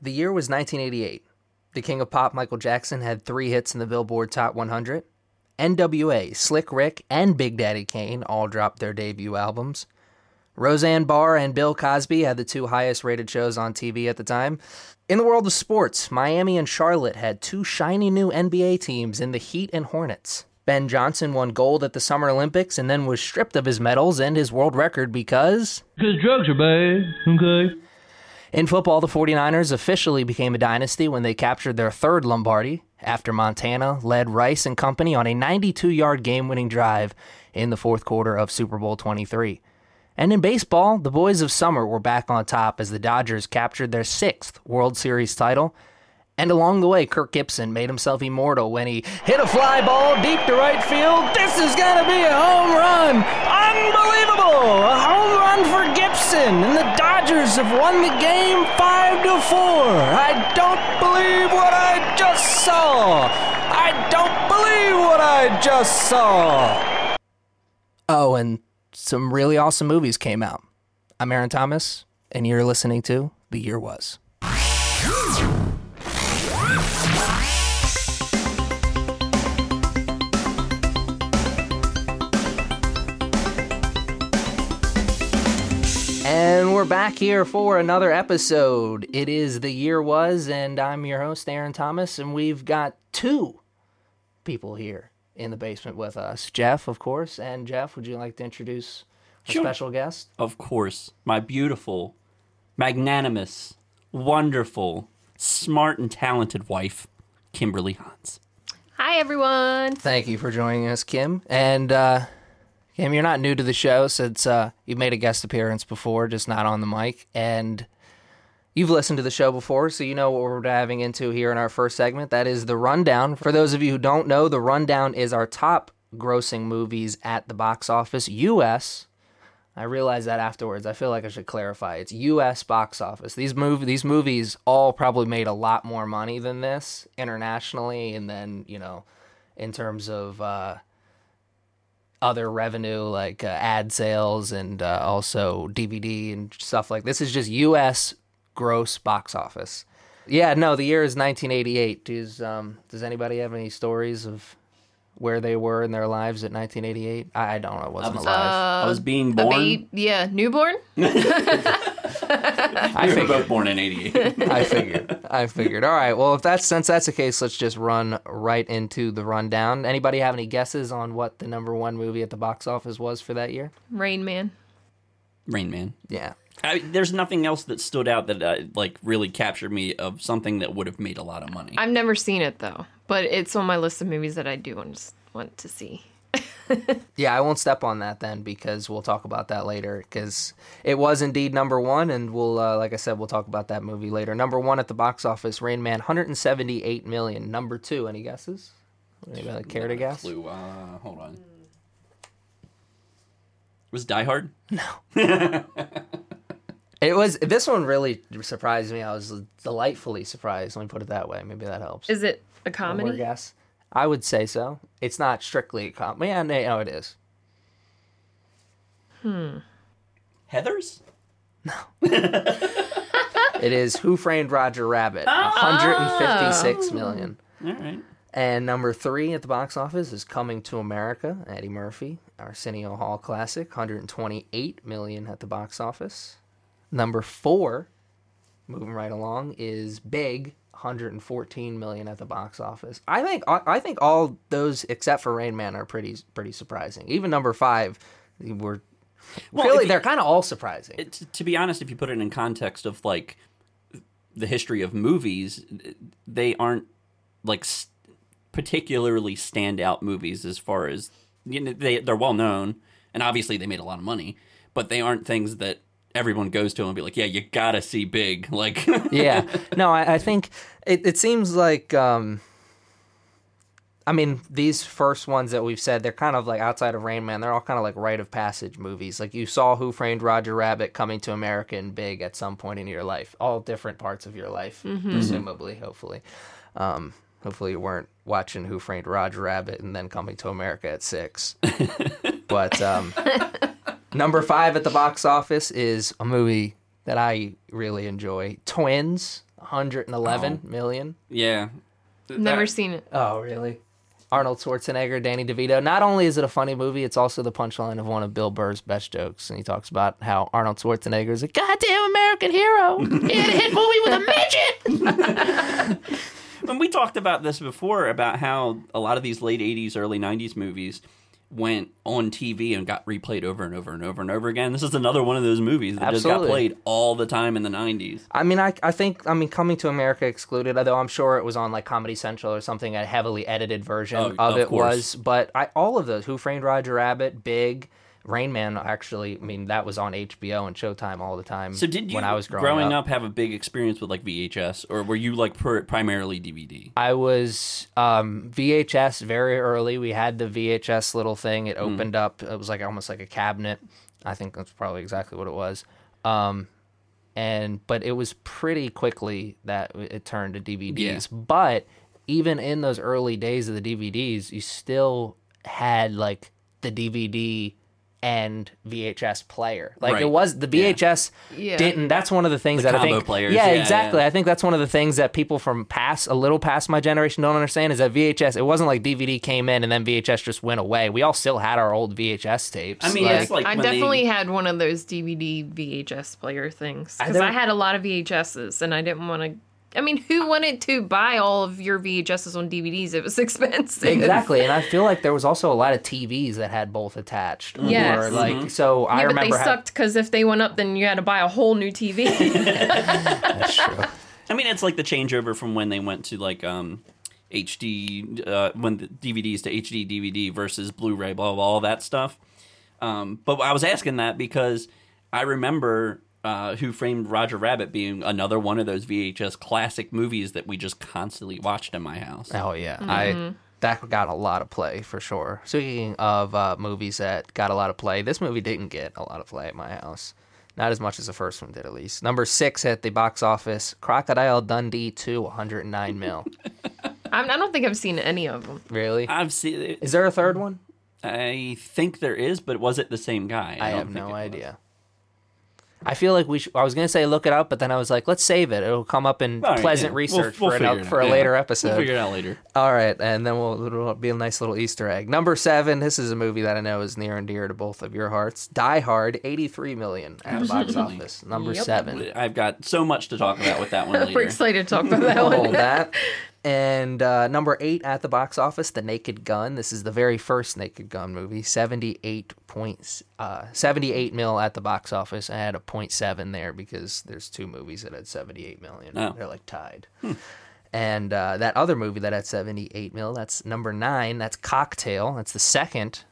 The year was 1988. The king of pop, Michael Jackson, had three hits in the Billboard Top 100. NWA, Slick Rick, and Big Daddy Kane all dropped their debut albums. Roseanne Barr and Bill Cosby had the two highest rated shows on TV at the time. In the world of sports, Miami and Charlotte had two shiny new NBA teams in the Heat and Hornets. Ben Johnson won gold at the Summer Olympics and then was stripped of his medals and his world record because. Because drugs are bad, okay? In football, the 49ers officially became a dynasty when they captured their third Lombardi after Montana led Rice and company on a 92 yard game winning drive in the fourth quarter of Super Bowl 23. And in baseball, the boys of summer were back on top as the Dodgers captured their sixth World Series title. And along the way, Kirk Gibson made himself immortal when he hit a fly ball deep to right field. This is going to be a home run! Unbelievable! A home run for Gibson, and the Dodgers have won the game 5 to 4. I don't believe what I just saw! I don't believe what I just saw! Oh, and some really awesome movies came out. I'm Aaron Thomas, and you're listening to The Year Was. And we're back here for another episode. It is The Year Was, and I'm your host, Aaron Thomas, and we've got two people here in the basement with us. Jeff, of course. And Jeff, would you like to introduce a Sure. special guest? Of course, my beautiful, magnanimous, wonderful, smart, and talented wife, Kimberly Hans. Hi, everyone. Thank you for joining us, Kim. And uh, Kim, you're not new to the show since uh, you've made a guest appearance before, just not on the mic. And you've listened to the show before, so you know what we're diving into here in our first segment. That is the rundown. For those of you who don't know, the rundown is our top grossing movies at the box office, U.S. I realized that afterwards. I feel like I should clarify. It's U.S. box office. These mov- these movies all probably made a lot more money than this internationally, and then you know, in terms of uh, other revenue like uh, ad sales and uh, also DVD and stuff like this is just U.S. gross box office. Yeah, no, the year is 1988. Does um, does anybody have any stories of where they were in their lives at 1988? I, I don't. know. I wasn't was- alive. I was being born. ba- yeah, newborn. I we were figured. both born in '88. I figured. I figured. All right. Well, if that's since that's the case, let's just run right into the rundown. Anybody have any guesses on what the number one movie at the box office was for that year? Rain Man. Rain Man. Yeah. I, there's nothing else that stood out that uh, like really captured me of something that would have made a lot of money. I've never seen it though, but it's on my list of movies that I do want want to see. Yeah, I won't step on that then because we'll talk about that later. Because it was indeed number one, and we'll, uh, like I said, we'll talk about that movie later. Number one at the box office, Rain Man, 178 million. Number two, any guesses? Anybody care to guess? Clue. Uh, hold on. Was Die Hard? No. It was this one really surprised me. I was delightfully surprised. Let me put it that way. Maybe that helps. Is it a One more comedy? guess. I would say so. It's not strictly a comedy. Yeah, no, it is. Hmm. Heathers? No. it is Who Framed Roger Rabbit? Ah! 156 million. All right. And number three at the box office is Coming to America, Eddie Murphy, Arsenio Hall classic, 128 million at the box office. Number four, moving right along, is Big, 114 million at the box office. I think I think all those except for Rain Man are pretty pretty surprising. Even number five, were Well, really you- they're kind of all surprising. It, to be honest, if you put it in context of like the history of movies, they aren't like s- particularly standout movies as far as you know, they they're well known and obviously they made a lot of money, but they aren't things that everyone goes to him and be like, yeah, you gotta see Big. Like, yeah. No, I, I think it, it seems like um I mean, these first ones that we've said, they're kind of like outside of Rain Man, they're all kind of like rite of passage movies. Like you saw Who Framed Roger Rabbit coming to America and big at some point in your life. All different parts of your life, presumably, hopefully. Um hopefully you weren't watching Who Framed Roger Rabbit and then coming to America at six. but um number five at the box office is a movie that I really enjoy. Twins, 111 million. Yeah. Never That- seen it. Oh, really? Arnold Schwarzenegger, Danny DeVito. Not only is it a funny movie, it's also the punchline of one of Bill Burr's best jokes. And he talks about how Arnold Schwarzenegger is a goddamn American hero. He had a hit movie with a midget. And we talked about this before about how a lot of these late 80s, early 90s movies went on TV and got replayed over and over and over and over again. This is another one of those movies that just got played all the time in the 90s. I mean, I, I think, I mean, Coming to America excluded, although I'm sure it was on like Comedy Central or something, a heavily edited version Oh, of, of it course. was. But I, all of those, Who Framed Roger Rabbit, Big, Rain Man, actually, I mean, that was on HBO and Showtime all the time So did you, when I was growing, up. have a big experience with like VHS, or were you like per, primarily DVD? I was um, VHS very early. We had the VHS little thing. It opened up. It was like almost like a cabinet. I think that's probably exactly what it was. Um, and but it was pretty quickly that it turned to DVDs. But even in those early days of the DVDs, you still had like the DVD and VHS player. Like Right. it was the VHS Yeah. didn't. That's one of the things The that I think. players, Yeah, yeah, exactly. yeah. I think that's one of the things that people from past a little past my generation don't understand is that VHS. It wasn't like DVD came in and then VHS just went away. We all still had our old VHS tapes. I mean, Like, it's like I when they- definitely had one of those DVD VHS player things because don't- I had a lot of VHSs and I didn't want to. I mean, who wanted to buy all of your VHSs on DVDs? It was expensive. Exactly, and I feel like there was also a lot of TVs that had both attached. Yes. Or like so, I Yeah, but they ha- sucked because if they went up, then you had to buy a whole new TV. That's true. I mean, it's like the changeover from when they went to like um, HD, uh, when the DVDs to HD DVD versus Blu-ray, blah blah, all that stuff. Um, but I was asking that because I remember uh, Who Framed Roger Rabbit being another one of those VHS classic movies that we just constantly watched in my house. Oh yeah, I that got a lot of play for sure. Speaking of uh, movies that got a lot of play, this movie didn't get a lot of play at my house. Not as much as the first one did, at least. Number six at the box office: Crocodile Dundee two, 109 mil. I, I don't think I've seen any of them. really? I've seen. it. Is there a third one? I think there is, but was it the same guy? I, don't have no idea. was. Idea. I feel like we. Should, I was gonna say look it up, but then I was like, let's save it. It'll come up in All right, pleasant yeah. research We'll- we'll for, an, for a yeah. later We'll episode. figure it out later. All right, and then we'll it'll be a nice little Easter egg. Number seven. This is a movie that I know is near and dear to both of your hearts. Die Hard, eighty-three million at the box office. Number Yep. seven. I've got so much to talk about with that one We're excited to talk about that Hold one. that. And uh, number eight at the box office, The Naked Gun. This is the very first Naked Gun movie. Seventy-eight points, uh, seventy-eight mil at the box office. I had a point seven there because there's two movies that had seventy-eight million. Oh. They're like tied. And uh, that other movie that had 78 mil, that's number nine. That's Cocktail. That's the second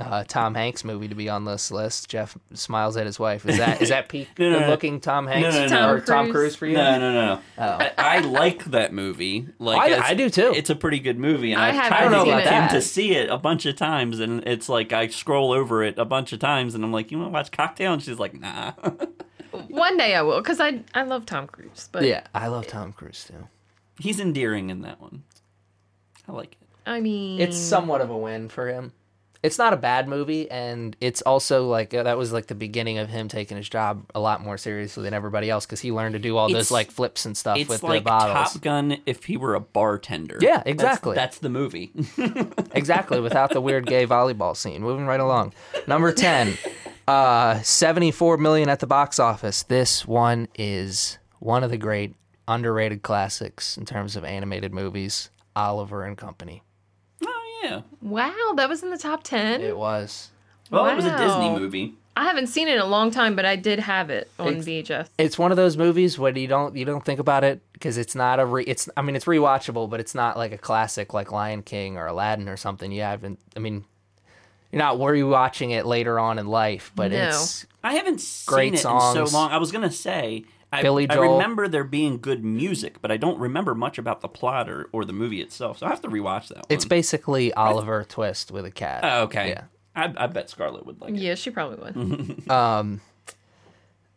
uh, Tom Hanks movie to be on this list. Jeff smiles at his wife. Is that is that peak No, no, no. looking Tom Hanks no, no. or Tom Tom Cruise. Cruise for you? No, no, no. Oh. I, I like that movie. Like I- I do too. It's a pretty good movie, and I I've tried to seen get it. him that. to see it a bunch of times, and it's like I scroll over it a bunch of times, and I'm like, you want to watch Cocktail? And she's like, Nah. One day I will because I I love Tom Cruise, but Yeah, I love Tom Cruise too. He's endearing in that one. I like it. I mean It's somewhat of a win for him. It's not a bad movie, and it's also like uh, that was like the beginning of him taking his job a lot more seriously than everybody else because he learned to do all It's- those like flips and stuff with like the bottles. Top Gun if he were a bartender. Yeah, That's- exactly. That's, the movie. exactly, without the weird gay volleyball scene. Moving right along. Number 10, uh, 74 million at the box office. This one is one of the great underrated classics in terms of animated movies Oliver and Company. Yeah. wow, that was in the top ten. It was. Well, it was a Disney Wow. movie. I haven't seen it in a long time, but I did have it on Ex- VHS. It's one of those movies where you don't you don't think about it because it's not a re, it's I mean it's rewatchable but it's not like a classic like Lion King or Aladdin or something you haven't I mean you're not rewatching it later on in life but No. it's I haven't seen Great it in songs. so long. I was gonna say I, Billy I remember there being good music, but I don't remember much about the plot or, or the movie itself. So I have to rewatch that. it's basically Oliver Twist with a cat. Oh, okay. Yeah. I, I bet Scarlett would like it. Yeah, she probably would. Um,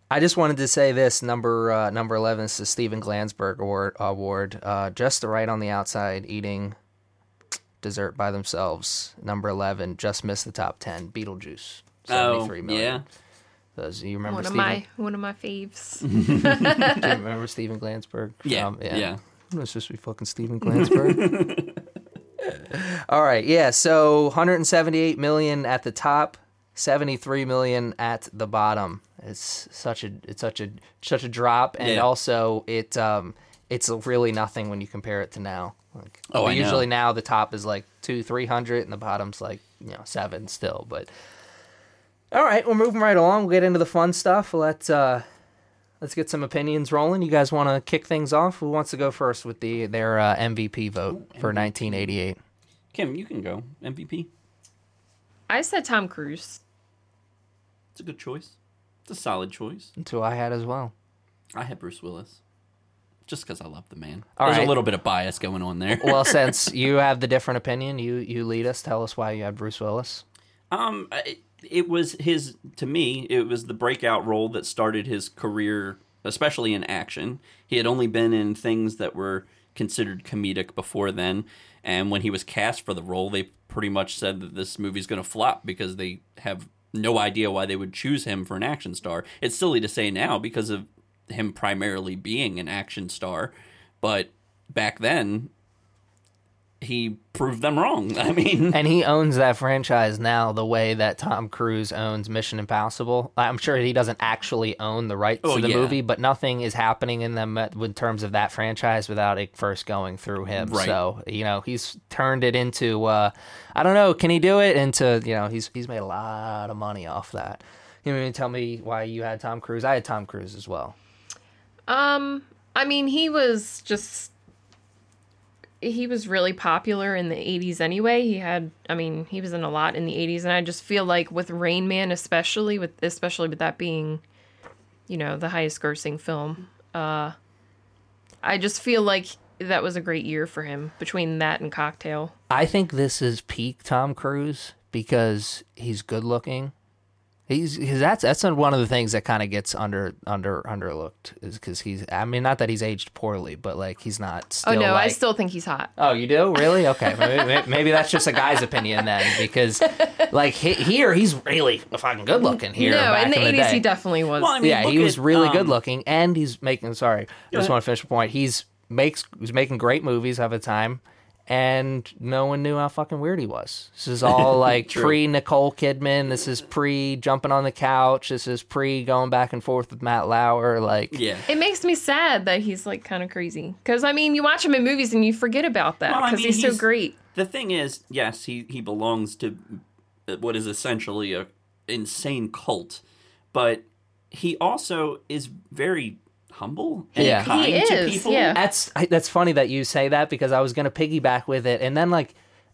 I just wanted to say this number uh, number eleven is the Steven Glansberg award. award uh, just the right on the outside, eating dessert by themselves. Number eleven just missed the top ten. Beetlejuice, seventy Oh, three million. yeah. Those you remember One of Steven? my one of my faves. Do you remember Steven Glansberg? Yeah, Um, yeah. It's just be fucking Steven Glansberg. All right, yeah. So 178 million at the top, 73 million at the bottom. It's such a it's such a such a drop, and Yeah. also it um it's really nothing when you compare it to now. Like, Oh, well, I know. usually now the top is like two three hundred, and the bottom's like you know seven still. But all right, we're moving right along. We'll get into the fun stuff. Let's uh let's get some opinions rolling. You guys want to kick things off? Who wants to go first with the their uh, MVP vote for 1988? Kim, you can go MVP. I said Tom Cruise. It's a good choice. It's a solid choice. That's who I had as well. I had Bruce Willis, just because I love the man. All There's right. a little bit of bias going on there. Well, since you have the different opinion, you you lead us. Tell us why you had Bruce Willis. Um, it, it was his to me. It was the breakout role that started his career, especially in action. He had only been in things that were considered comedic before then, and when he was cast for the role, they pretty much said that this movie's going to flop because they have no idea why they would choose him for an action star. It's silly to say now because of him primarily being an action star, but back then he proved them wrong. I mean, And he owns that franchise now the way that Tom Cruise owns Mission Impossible. I'm sure he doesn't actually own the rights Oh, to the yeah. movie, but nothing is happening in them in terms of that franchise without it first going through him. Right. So, you know, he's turned it into uh, I don't know, can he do it into, you know, he's he's made a lot of money off that. You mean tell me why you had Tom Cruise? I had Tom Cruise as well. Um, I mean, he was just he was really popular in the 80s anyway. He had I mean, he was in a lot in the 80s and I just feel like with Rain Man especially with especially with that being you know, the highest grossing film. Uh I just feel like that was a great year for him between that and Cocktail. I think this is peak Tom Cruise because he's good looking. He's because that's that's one of the things that kind of gets under under underlooked is because he's I mean not that he's aged poorly but like he's not. Still oh no, I still think he's hot. Oh, you do really? Okay, maybe, maybe that's just a guy's opinion then because like he, here he's really fucking good looking here. no, back in the 80s day. he definitely was. Well, I mean, yeah, look he was at, really um, good looking, and he's making. Sorry, I just want to finish the point. He's makes he's making great movies at the time, and no one knew how fucking weird he was. This is all like pre Nicole Kidman. This is pre jumping on the couch. This is pre going back and forth with Matt Lauer. Like, Yeah. It makes me sad that he's like kind of crazy. Because I mean, you watch him in movies and you forget about that Well, I because mean, he's, so great. The thing is, yes, he, he belongs to uh, what is essentially a insane cult, but he also is very humble and Yeah. kind He to is, people. yeah. That's I- that's funny that you say that because I was gonna piggyback with it, and then like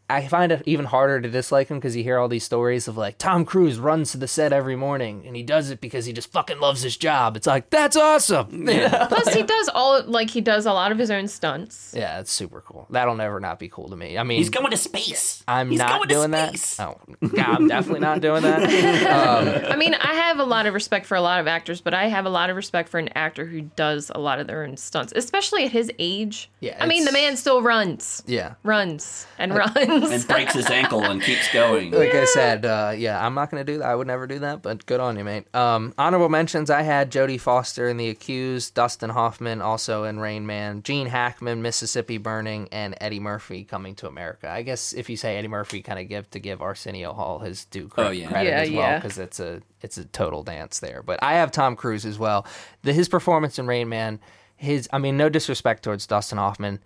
I find it even harder to dislike him because you hear all these stories of like Tom Cruise runs to the set every morning and he does it because he just fucking loves his job. It's like that's awesome. Yeah, Plus, he does all like he does a lot of his own stunts. yeah, it's super cool. That'll never not be cool to me. I mean, He's going to space. I'm He's not going to doing that. Oh, yeah, I'm definitely not doing that. Um, I mean, I have a lot of respect for a lot of actors, but I have a lot of respect for an actor who does a lot of their own stunts, especially at his age. Yeah, I mean, the man still runs, Yeah. runs, and runs. And breaks his ankle and keeps going. Like I said, uh, yeah, I'm not gonna do that. I would never do that, but good on you, mate. Um, honorable mentions: I had Jodie Foster in The Accused, Dustin Hoffman also in Rain Man, Gene Hackman, Mississippi Burning, and Eddie Murphy Coming to America. I guess if you say Eddie Murphy, kind of give to give Arsenio Hall his due cre- Oh, yeah. credit Yeah, as well yeah. because it's a it's a total dance there. But I have Tom Cruise as well. The, his performance in Rain Man, his I mean, no disrespect towards Dustin Hoffman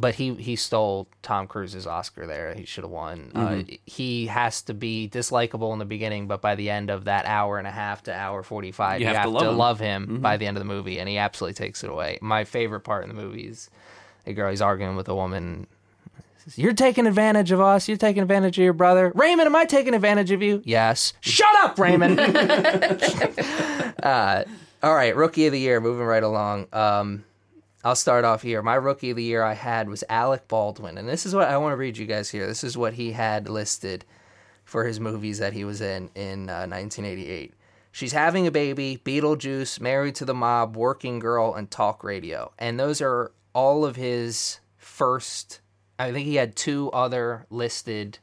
but he he stole Tom Cruise's Oscar there. He should have won. Uh, he has to be dislikable in the beginning, but by the end of that hour and a half to hour forty five, you, have, to love him, by the end of the movie, and he absolutely takes it away. My favorite part in the movie is a girl he's arguing with a woman. says, You're taking advantage of us. You're taking advantage of your brother. Raymond, am I taking advantage of you? Yes. Shut up, Raymond. uh, all right, rookie of the year. Moving right along. Um, I'll start off here. My rookie of the year I had was Alec Baldwin, and this is what I want to read you guys here. This is what he had listed for his movies that he was in in uh, 1988. She's having a baby, Beetlejuice, Married to the Mob, Working Girl, and Talk Radio, and those are all of his first. I think he had two other listed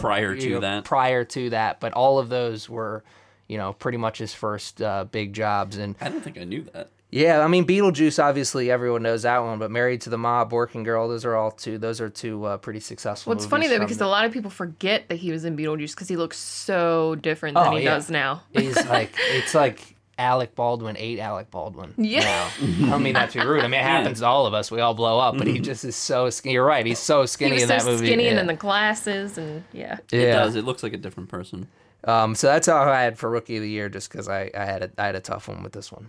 Prior you to know, that. Prior to that, but all of those were, you know, pretty much his first uh, big jobs. And I don't think I knew that. Yeah, I mean, Beetlejuice, obviously everyone knows that one, but Married to the Mob, Working Girl, those are all two. Those are two uh, pretty successful. Well, it's funny though because the- a lot of people forget that he was in Beetlejuice because he looks so different than Oh, he yeah. does now. He's like it's like Alec Baldwin ate Alec Baldwin. Yeah. now. I don't mean that to be rude. I mean it happens to all of us. We all blow up, but he just is so skinny. You're right. He's so He skinny was in so that movie. skinny and yeah. then the glasses and yeah. It Yeah. does. It looks like a different person. Um, so that's all I had for rookie of the year, just because I, I had a, I had a tough one with this one.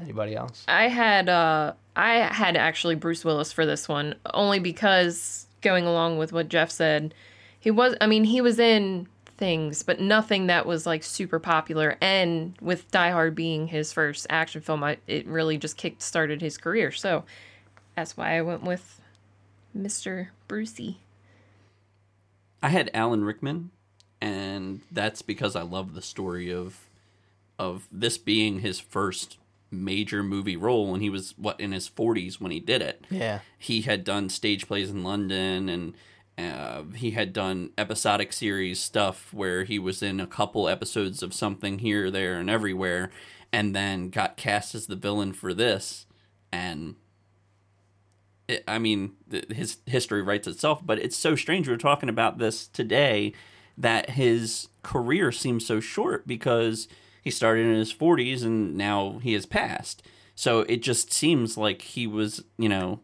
Anybody else? I had uh I had actually Bruce Willis for this one only because going along with what Jeff said, he was I mean he was in things but nothing that was like super popular and with Die Hard being his first action film I, it really just kick started his career. So that's why I went with Mr. Brucey. I had Alan Rickman, and that's because I love the story of of this being his first major movie role, and he was what in his forties when he did it. Yeah. He had done stage plays in London, and uh, he had done episodic series stuff where he was in a couple episodes of something here, there, and everywhere, and then got cast as the villain for this, and it, I mean, th- his history writes itself, but it's so strange we're talking about this today that his career seems so short because he started in his 40s and now he has passed. So it just seems like he was, you know,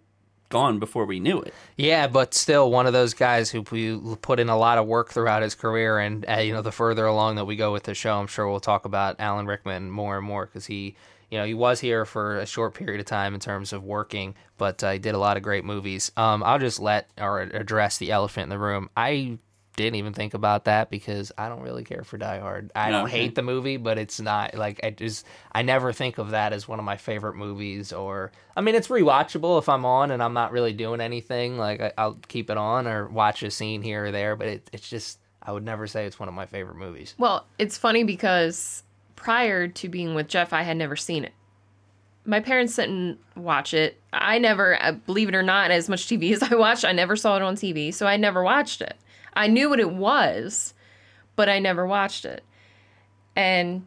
gone before we knew it. Yeah, but still one of those guys who pu- put in a lot of work throughout his career. And, uh, you know, the further along that we go with the show, I'm sure we'll talk about Alan Rickman more and more because he, you know, he was here for a short period of time in terms of working, but uh, he did a lot of great movies. Um, I'll just let or address the elephant in the room. I didn't even think about that because I don't really care for Die Hard. I don't Okay. hate the movie, but it's not like I just I never think of that as one of my favorite movies. Or I mean, it's rewatchable if I'm on and I'm not really doing anything. Like I, I'll keep it on or watch a scene here or there. But it, it's just I would never say it's one of my favorite movies. Well, it's funny because prior to being with Jeff, I had never seen it. My parents didn't watch it. I never, uh, believe it or not, as much TV as I watched, I never saw it on TV, so I never watched it. I knew what it was, but I never watched it. And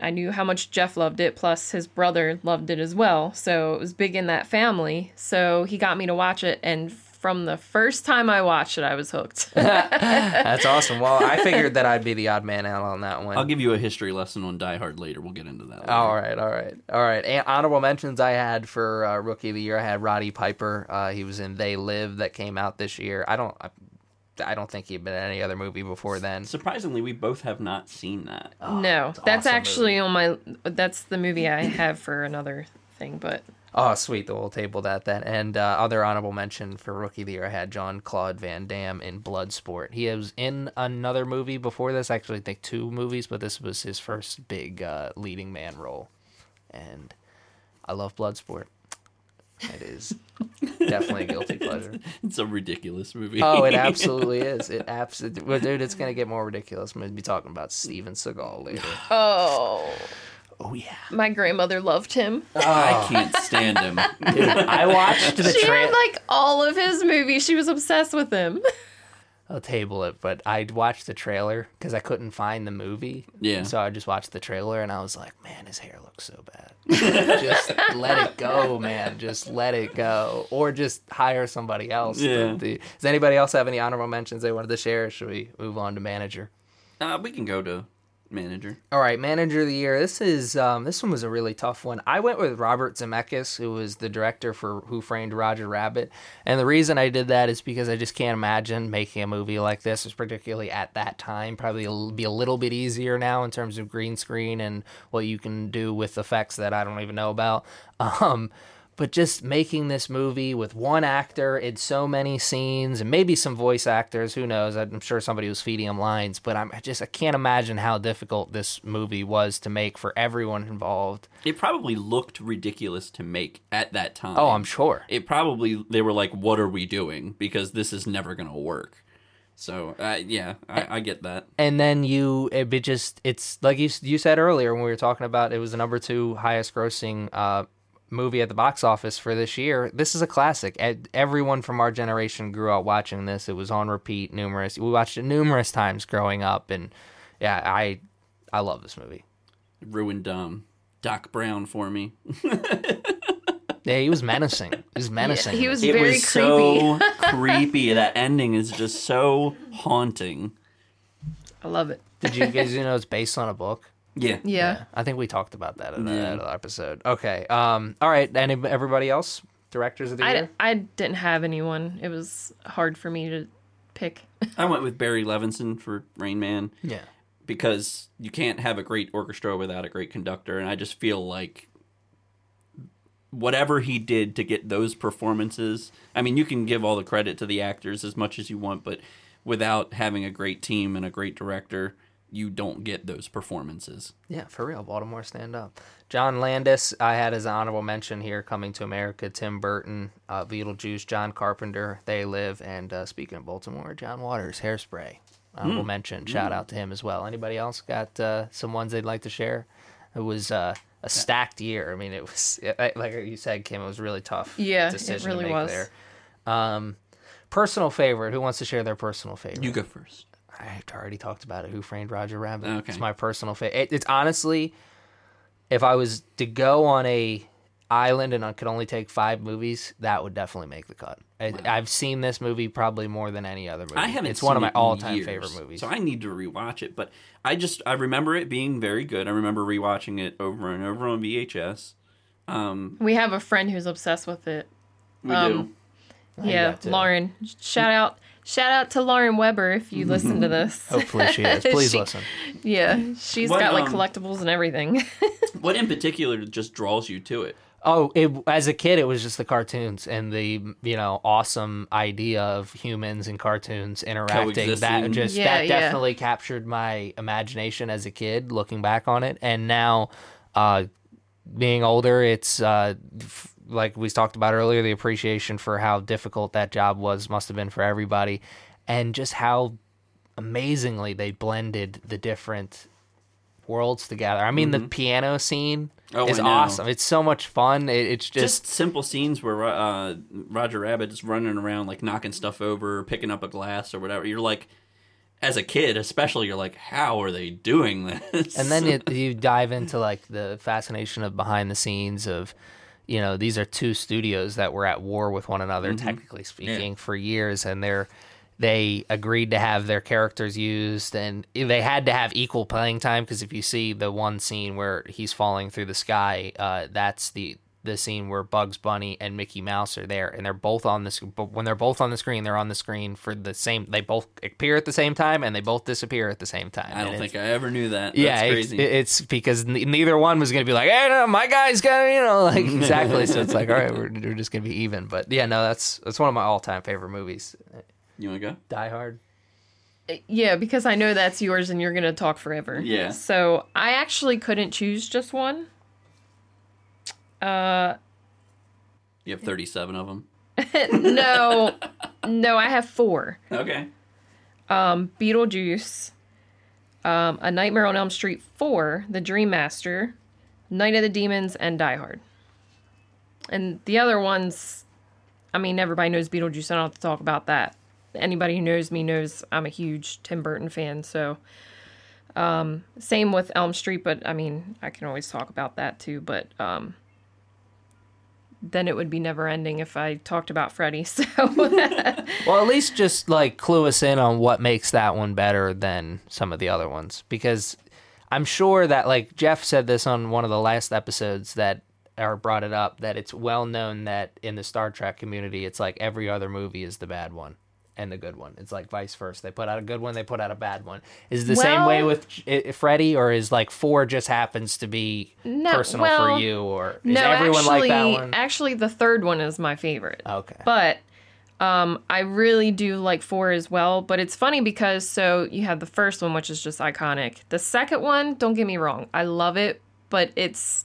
I knew how much Jeff loved it, plus his brother loved it as well. So it was big in that family. So he got me to watch it, and from the first time I watched it, I was hooked. That's awesome. Well, I figured that I'd be the odd man out on that one. I'll give you a history lesson on Die Hard later. We'll get into that. Later. All right, all right, all right. And honorable mentions I had for uh, rookie of the year. I had Roddy Piper. Uh, he was in They Live that came out this year. I don't, I, I don't think he'd been in any other movie before then. Surprisingly, we both have not seen that. no, that's awesome actually on my. That's the movie I have for another thing, but Oh, sweet. We'll table that then. And uh, other honorable mention for rookie of the year, I had John Claude Van Damme in Bloodsport. He was in another movie before this. Actually, I think two movies, but this was his first big uh, leading man role. And I love Bloodsport. It is definitely a guilty pleasure. It's a ridiculous movie. Oh, it absolutely is. It absolutely, well, dude. It's gonna get more ridiculous. I'm gonna be talking about Steven Seagal later. oh, Oh yeah, my grandmother loved him. I can't stand him. dude. I watched the she had like all of his movies. She was obsessed with him. I'll table it, but I watched the trailer because I couldn't find the movie. Yeah. So I just watched the trailer and I was like, man, his hair looks so bad. just let it go, man. Just let it go, or just hire somebody else. Yeah. do- Does anybody else have any honorable mentions they wanted to share? Or should we move on to manager? Uh, we can go to manager. All right, manager of the year. This is um, this one was a really tough one. I went with Robert Zemeckis, who was the director for Who Framed Roger Rabbit, and the reason I did that is because I just can't imagine making a movie like this, particularly at that time. Probably be a little bit easier now in terms of green screen and what you can do with effects that I don't even know about. Um, but just making this movie with one actor in so many scenes and maybe some voice actors who knows i'm sure somebody was feeding him lines but i'm I just i can't imagine how difficult this movie was to make for everyone involved It probably looked ridiculous to make at that time. oh i'm sure It probably they were like, "What are we doing?" Because this is never gonna work. So uh, yeah, I, I get that. and then you it just it's like you you said earlier when we were talking about it was the number two highest grossing uh movie at the box office for this year this is a classic everyone from our generation grew up watching this it was on repeat numerous we watched it numerous times growing up and yeah i I love this movie. Ruined um, Doc Brown for me. Yeah, he was menacing. He was menacing. he was It very was creepy. so creepy. That ending is just so haunting. I love it. Did you guys you know it's based on a book? Yeah. Yeah. I think we talked about that in Yeah. another episode. Okay. Um. All right. Any everybody else? Directors of the I, year. I didn't have anyone. It was hard for me to pick. I went with Barry Levinson for Rain Man Yeah. because you can't have a great orchestra without a great conductor, and I just feel like whatever he did to get those performances. I mean, you can give all the credit to the actors as much as you want, but without having a great team and a great director, you don't get those performances. Yeah, for real. Baltimore stand up. John Landis, I had as an honorable mention here. Coming to America, Tim Burton, uh, Beetlejuice, John Carpenter, They Live, and uh, speaking of Baltimore, John Waters, Hairspray. Honorable mention. Shout out to him as well. Anybody else got uh, some ones they'd like to share? It was uh, a stacked year. I mean, it was like you said, Kim. It was really tough. Yeah, it really to make was. there. Um, personal favorite. Who wants to share their personal favorite? You go first. I already talked about it. Who Framed Roger Rabbit? Okay. It's my personal favorite. It, it's honestly, if I was to go on a island and I could only take five movies, that would definitely make the cut. I, I've seen this movie probably more than any other movie. I haven't. It's one of my it all-time years, favorite movies. so I need to rewatch it. But I just I remember it being very good. I remember rewatching it over and over on VHS. Um, We have a friend who's obsessed with it. we Um, do. yeah. Lauren. Shout out, shout out to Lauren Weber if you listen to this. Hopefully she is. Please She- listen. Yeah, she's What, got like um, collectibles and everything. What in particular just draws you to it? Oh, it, as a kid, it was just the cartoons and the you know awesome idea of humans and cartoons interacting. That Coexisting. just Yeah, that yeah. definitely captured my imagination as a kid, looking back on it. And now, uh, being older, it's uh, f- like we talked about earlier, the appreciation for how difficult that job was must have been for everybody, and just how amazingly they blended the different worlds together. I mean, the piano scene Oh, is awesome. It's so much fun. It, it's just, Just simple scenes where uh, Roger Rabbit is running around like knocking stuff over, picking up a glass or whatever. You're like, as a kid, especially, you're like, how are they doing this? and then it, you dive into like the fascination of behind the scenes of you know these are two studios that were at war with one another technically speaking for years and they're they agreed to have their characters used and they had to have equal playing time because if you see the one scene where he's falling through the sky uh, that's the the scene where Bugs Bunny and Mickey Mouse are there, and they're both on this. But when they're both on the screen, they're on the screen for the same. They both appear at the same time, and they both disappear at the same time. I don't And think I ever knew that. yeah, That's it's, it's because n- neither one was going to be like, hey, no, my guy's gonna, you know, like exactly. so it's like, all right, we're, we're just going to be even. But yeah, no, that's that's one of my all time favorite movies. you want to go? Die Hard. Uh, yeah, because I know that's yours and you're gonna talk forever. Yeah. So I actually couldn't choose just one. Uh, You have 37 of them. no, no, I have four. Okay. Um, Beetlejuice, um, A Nightmare on Elm Street 4, The Dream Master, Night of the Demons, and Die Hard. And the other ones, I mean, everybody knows Beetlejuice. I don't have to talk about that. Anybody who knows me knows I'm a huge Tim Burton fan. So, um, same with Elm Street, but I mean, I can always talk about that too. But um, then it would be never ending if I talked about Freddy. So, Well, at least just like clue us in on what makes that one better than some of the other ones, because I'm sure that like Jeff said this on one of the last episodes that or brought it up that it's well known that in the Star Trek community, it's like every other movie is the bad one and the good one. It's like vice versa. They put out a good one, they put out a bad one. Is it the same way with Freddy, or is like four just happens to be No, personal well, for you, or is no, everyone actually, like that one? actually, the third one is my favorite. Okay. But um, I really do like four as well. But it's funny because so you have the first one, which is just iconic. The second one, don't get me wrong, I love it, but it's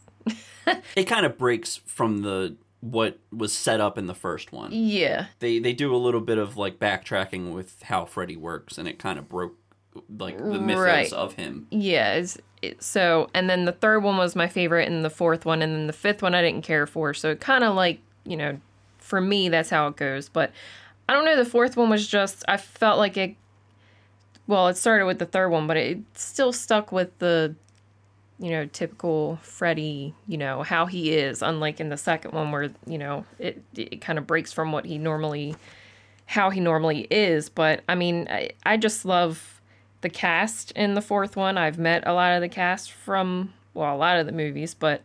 It kind of breaks from the what was set up in the first one. yeah, They they do a little bit of like backtracking with how Freddy works, and it kind of broke like the mythos Right. of him. yeah. It, so and then the third one was my favorite, and the fourth one, and then the fifth one I didn't care for. So it kind of like you know, for me that's how it goes. But I don't know. The fourth one was just I felt like it well, it started with the third one, but it still stuck with the, you know, typical Freddy, you know, how he is, unlike in the second one where, you know, it, it kind of breaks from what he normally, how he normally is. But I mean, I, I just love the cast in the fourth one. I've met a lot of the cast from, well, a lot of the movies, but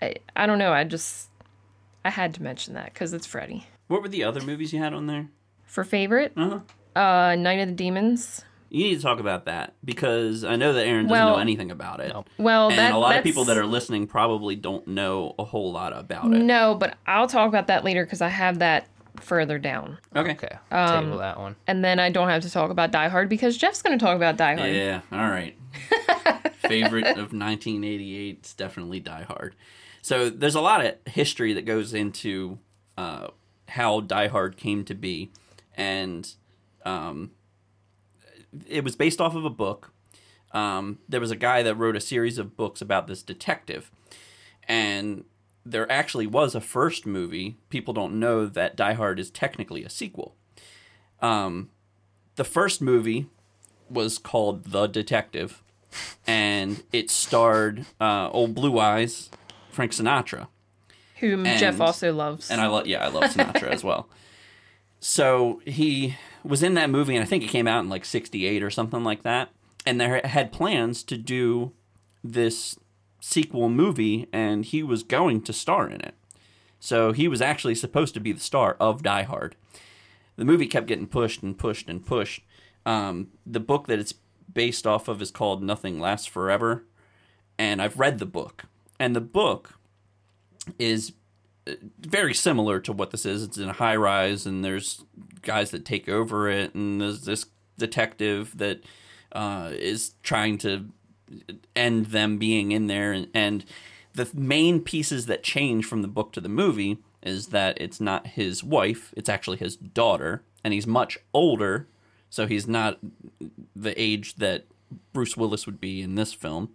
I, I don't know. I just, I had to mention that because it's Freddy. What were the other movies you had on there? For favorite, Uh-huh. uh, Night of the Demons. You need to talk about that because I know that Aaron doesn't Well- know anything about it. No. Well, and that, a lot of people that are listening probably don't know a whole lot about it. No, but I'll talk about that later because I have that further down. Okay. Okay, Um, table that one. And then I don't have to talk about Die Hard because Jeff's going to talk about Die Hard. Yeah, all right. Favorite of 1988 is definitely Die Hard. So there's a lot of history that goes into uh, how Die Hard came to be, and um, it was based off of a book. Um, there was a guy that wrote a series of books about this detective, and there actually was a first movie. People don't know that Die Hard is technically a sequel. Um, the first movie was called The Detective, and it starred uh, old Blue Eyes, Frank Sinatra, Whom And- Jeff also loves. and I love yeah I love Sinatra as well. So he was in that movie, and I think it came out in like '68 or something like that. And they had plans to do this sequel movie, and he was going to star in it. So he was actually supposed to be the star of Die Hard. The movie kept getting pushed and pushed and pushed. Um, the book that it's based off of is called Nothing Lasts Forever, and I've read the book. And the book is very similar to what this is. It's in a high rise, and there's guys that take over it, and there's this detective that uh, is trying to end them being in there. And, and the main pieces that change from the book to the movie is that it's not his wife, it's actually his daughter, and he's much older, so he's not the age that Bruce Willis would be in this film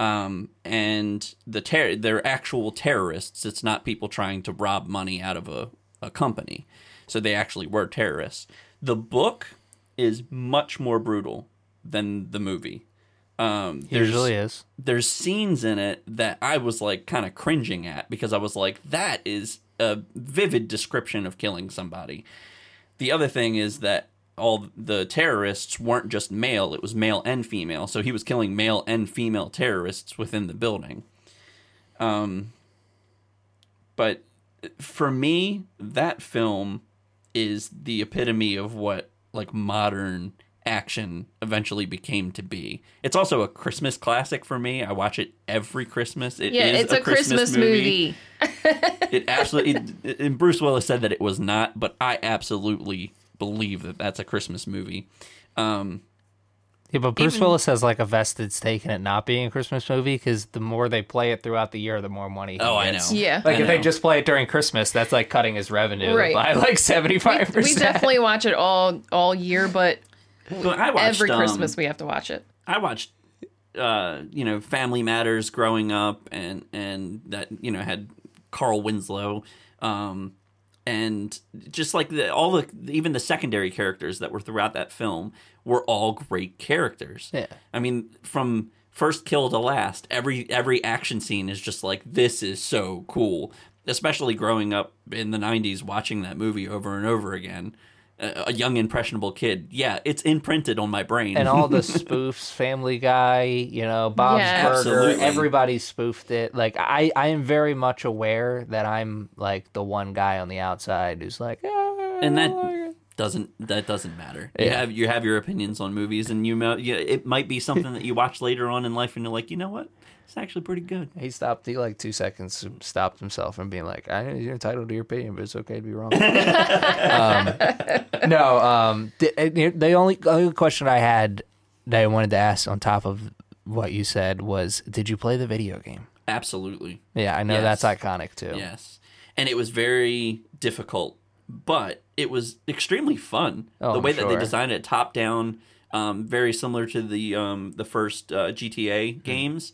um, and the ter- they're actual terrorists. It's not people trying to rob money out of a, a company. So they actually were terrorists. The book is much more brutal than the movie. Um, there's- Usually is. there's scenes in it that I was like kind of cringing at because I was like, that is a vivid description of killing somebody. The other thing is that all the terrorists weren't just male, it was male and female. So he was killing male and female terrorists within the building. Um, but for me, that film is the epitome of what like modern action eventually became to be. It's also a Christmas classic for me. I watch it every Christmas. It yeah, it's a, Christmas, movie. It absolutely. it- and Bruce Willis said that it was not, but I absolutely believe that that's a Christmas movie. Um, Yeah, but Bruce Even- Willis has like a vested stake in it not being a Christmas movie because the more they play it throughout the year, the more money. He Oh, I know. Yeah. Like I if they just play it during Christmas, that's like cutting his revenue Right. by like seventy five percent. We percent. definitely watch it all all year, but but I watched every um, Christmas we have to watch it. I watched, uh, you know, Family Matters growing up, and and that you know had Carl Winslow, um, and just like the, all the even the secondary characters that were throughout that film were all great characters. Yeah. I mean, from first kill to last, every every action scene is just like this is so cool. Especially growing up in the '90s, watching that movie over and over again. A a young impressionable kid, yeah, it's imprinted on my brain. and all the spoofs, Family Guy, you know, Bob's Yeah. Burger, Absolutely. everybody spoofed it. Like I, I am very much aware that I'm like the one guy on the outside who's like, "Ah, and that doesn't that doesn't matter. You Yeah. have you have your opinions on movies, and you know yeah, it might be something that you watch later on in life, and you're like, you know what, it's actually pretty good. He stopped. He like two seconds stopped himself from being like, I, "You're entitled to your opinion, but it's okay to be wrong." um, no, um, the, the only only question I had that I wanted to ask on top of what you said was, did you play the video game? Absolutely, Yeah, I know Yes. that's iconic too. yes. And it was very difficult, but it was extremely fun. Oh, the I'm way that they designed it, top down, um, very similar to the um, the first uh, GTA Hmm. games,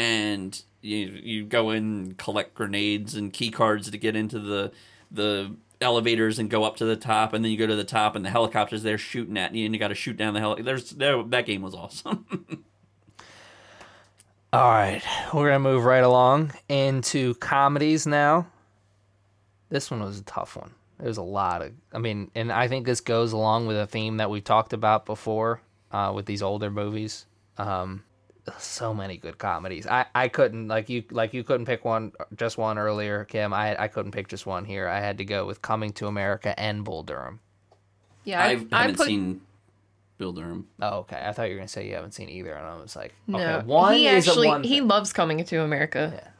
and you you go in and collect grenades and key cards to get into the the elevators and go up to the top, and then you go to the top, and the helicopters there shooting at you, and you got to shoot down the heli. There's there, that game was awesome. All right, we're gonna move right along into comedies now. This one was a tough one. There's a lot of, I mean, and I think this goes along with a theme that we've talked about before uh, with these older movies. Um, so many good comedies. I, I couldn't like you like you couldn't pick one just one earlier, Kim. I I couldn't pick just one here. I had to go with Coming to America and Bull Durham. Yeah, I, I, I haven't put seen Bull Durham. Oh, okay. I thought you were gonna say you haven't seen either, and I was like, no. okay, one he is actually a one. he loves coming to America.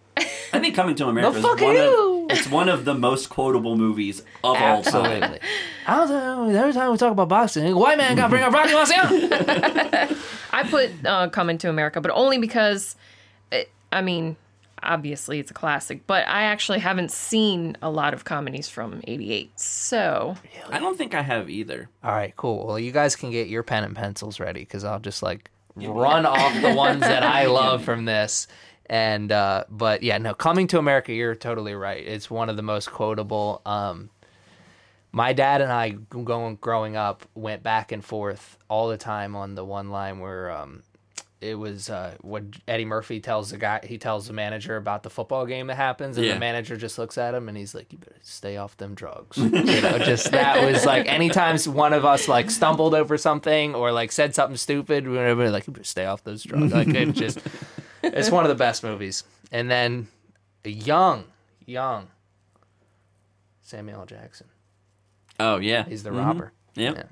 I think Coming to America is fuck one you! of it's one of the most quotable movies of all time. Absolutely. I don't know. Every time we talk about boxing, white man got to bring up Rocky Marciano. I put uh, Coming to America, but only because, it, I mean, obviously it's a classic, but I actually haven't seen a lot of comedies from '88. So I don't think I have either. All right, cool. Well, you guys can get your pen and pencils ready because I'll just like run off the ones that I love from this. And uh, but yeah, no, coming to America, you're totally right. It's one of the most quotable. Um, my dad and I, going growing up, went back and forth all the time on the one line where um, it was uh, what Eddie Murphy tells the guy. He tells the manager about the football game that happens, and Yeah. the manager just looks at him and he's like, "You better stay off them drugs." you know, just that was like anytime one of us like stumbled over something or like said something stupid, we be like, "You better stay off those drugs." Like it just, it's one of the best movies. And then young, young Samuel L. Jackson. Oh yeah, He's the robber. Yep. Yeah.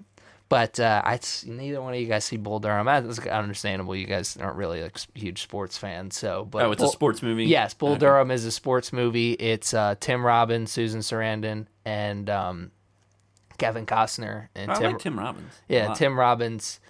But uh, I neither one of you guys see Bull Durham. That's understandable. You guys aren't really like huge sports fans, so. But Oh, it's a sports movie. Yes, Bull Okay. Durham is a sports movie. It's uh, Tim Robbins, Susan Sarandon, and um, Kevin Costner. And I Tim, like Tim Robbins. yeah. Tim Robbins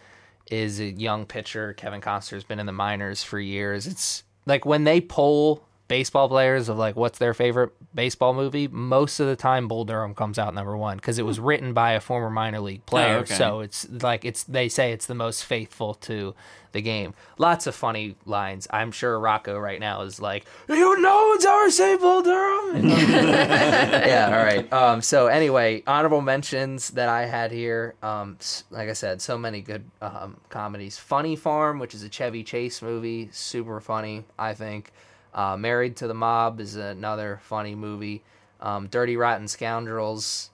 is a young pitcher. Kevin Costner's been in the minors for years. It's like when they poll baseball players of like what's their favorite baseball movie, most of the time Bull Durham comes out number one because it was written by a former minor league player. Oh, okay. So it's like it's they say it's the most faithful to the game. Lots of funny lines. I'm sure Rocco right now is like, you no one's ever seen Bull Durham. yeah, all right. Um, so anyway, honorable mentions that I had here. Um, like I said, so many good um, comedies. Funny Farm, which is a Chevy Chase movie, super funny. I think. Uh, Married to the Mob is another funny movie. Um, Dirty Rotten Scoundrels.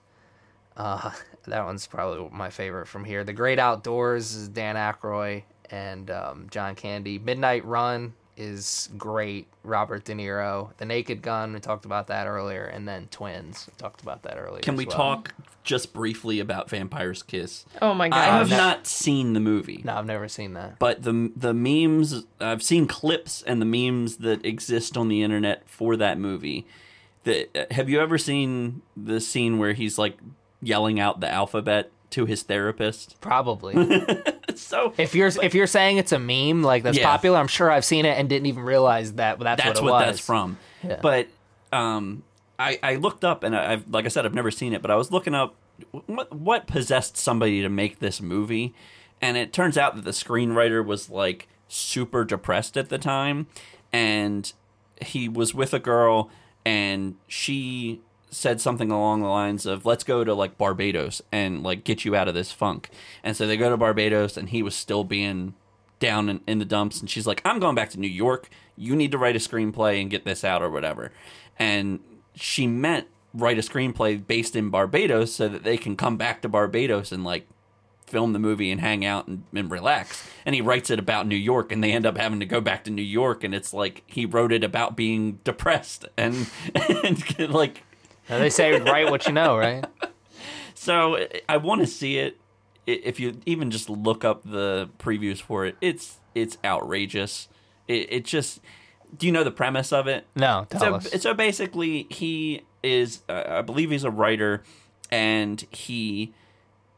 Uh, that one's probably my favorite from here. The Great Outdoors is Dan Aykroyd and um, John Candy. Midnight Run is great. Robert De Niro. The Naked Gun. We talked about that earlier, and then Twins. We talked about that earlier. Can as we well. talk just briefly about Vampire's Kiss? oh my god, I have uh, gosh, not seen the movie. No, I've never seen that. But the the memes I've seen clips and the memes that exist on the internet for that movie. The, uh, have you ever seen the scene where he's like yelling out the alphabet to his therapist? Probably. It's so if you're if you're saying it's a meme like that's Yeah. popular, I'm sure I've seen it and didn't even realize that that's, that's what what, it was. that's from. Yeah. But um, I I looked up and I- I've like I said I've never seen it, but I was looking up what what possessed somebody to make this movie, and it turns out that the screenwriter was like super depressed at the time, and he was with a girl and she said something along the lines of let's go to like Barbados and like get you out of this funk. And so they go to Barbados and he was still being down in, in the dumps and she's like I'm going back to New York. You need to write a screenplay and get this out or whatever. And she meant write a screenplay based in Barbados so that they can come back to Barbados and like film the movie and hang out and, and relax. And he writes it about New York, and they end up having to go back to New York, and it's like he wrote it about being depressed and, and like Now, they say write what you know, right? so. I want to see it. If you even just look up the previews for it, it's it's outrageous. It, it just. Do you know the premise of it? No, tell so, us. so basically, he is, uh, I believe he's a writer, and he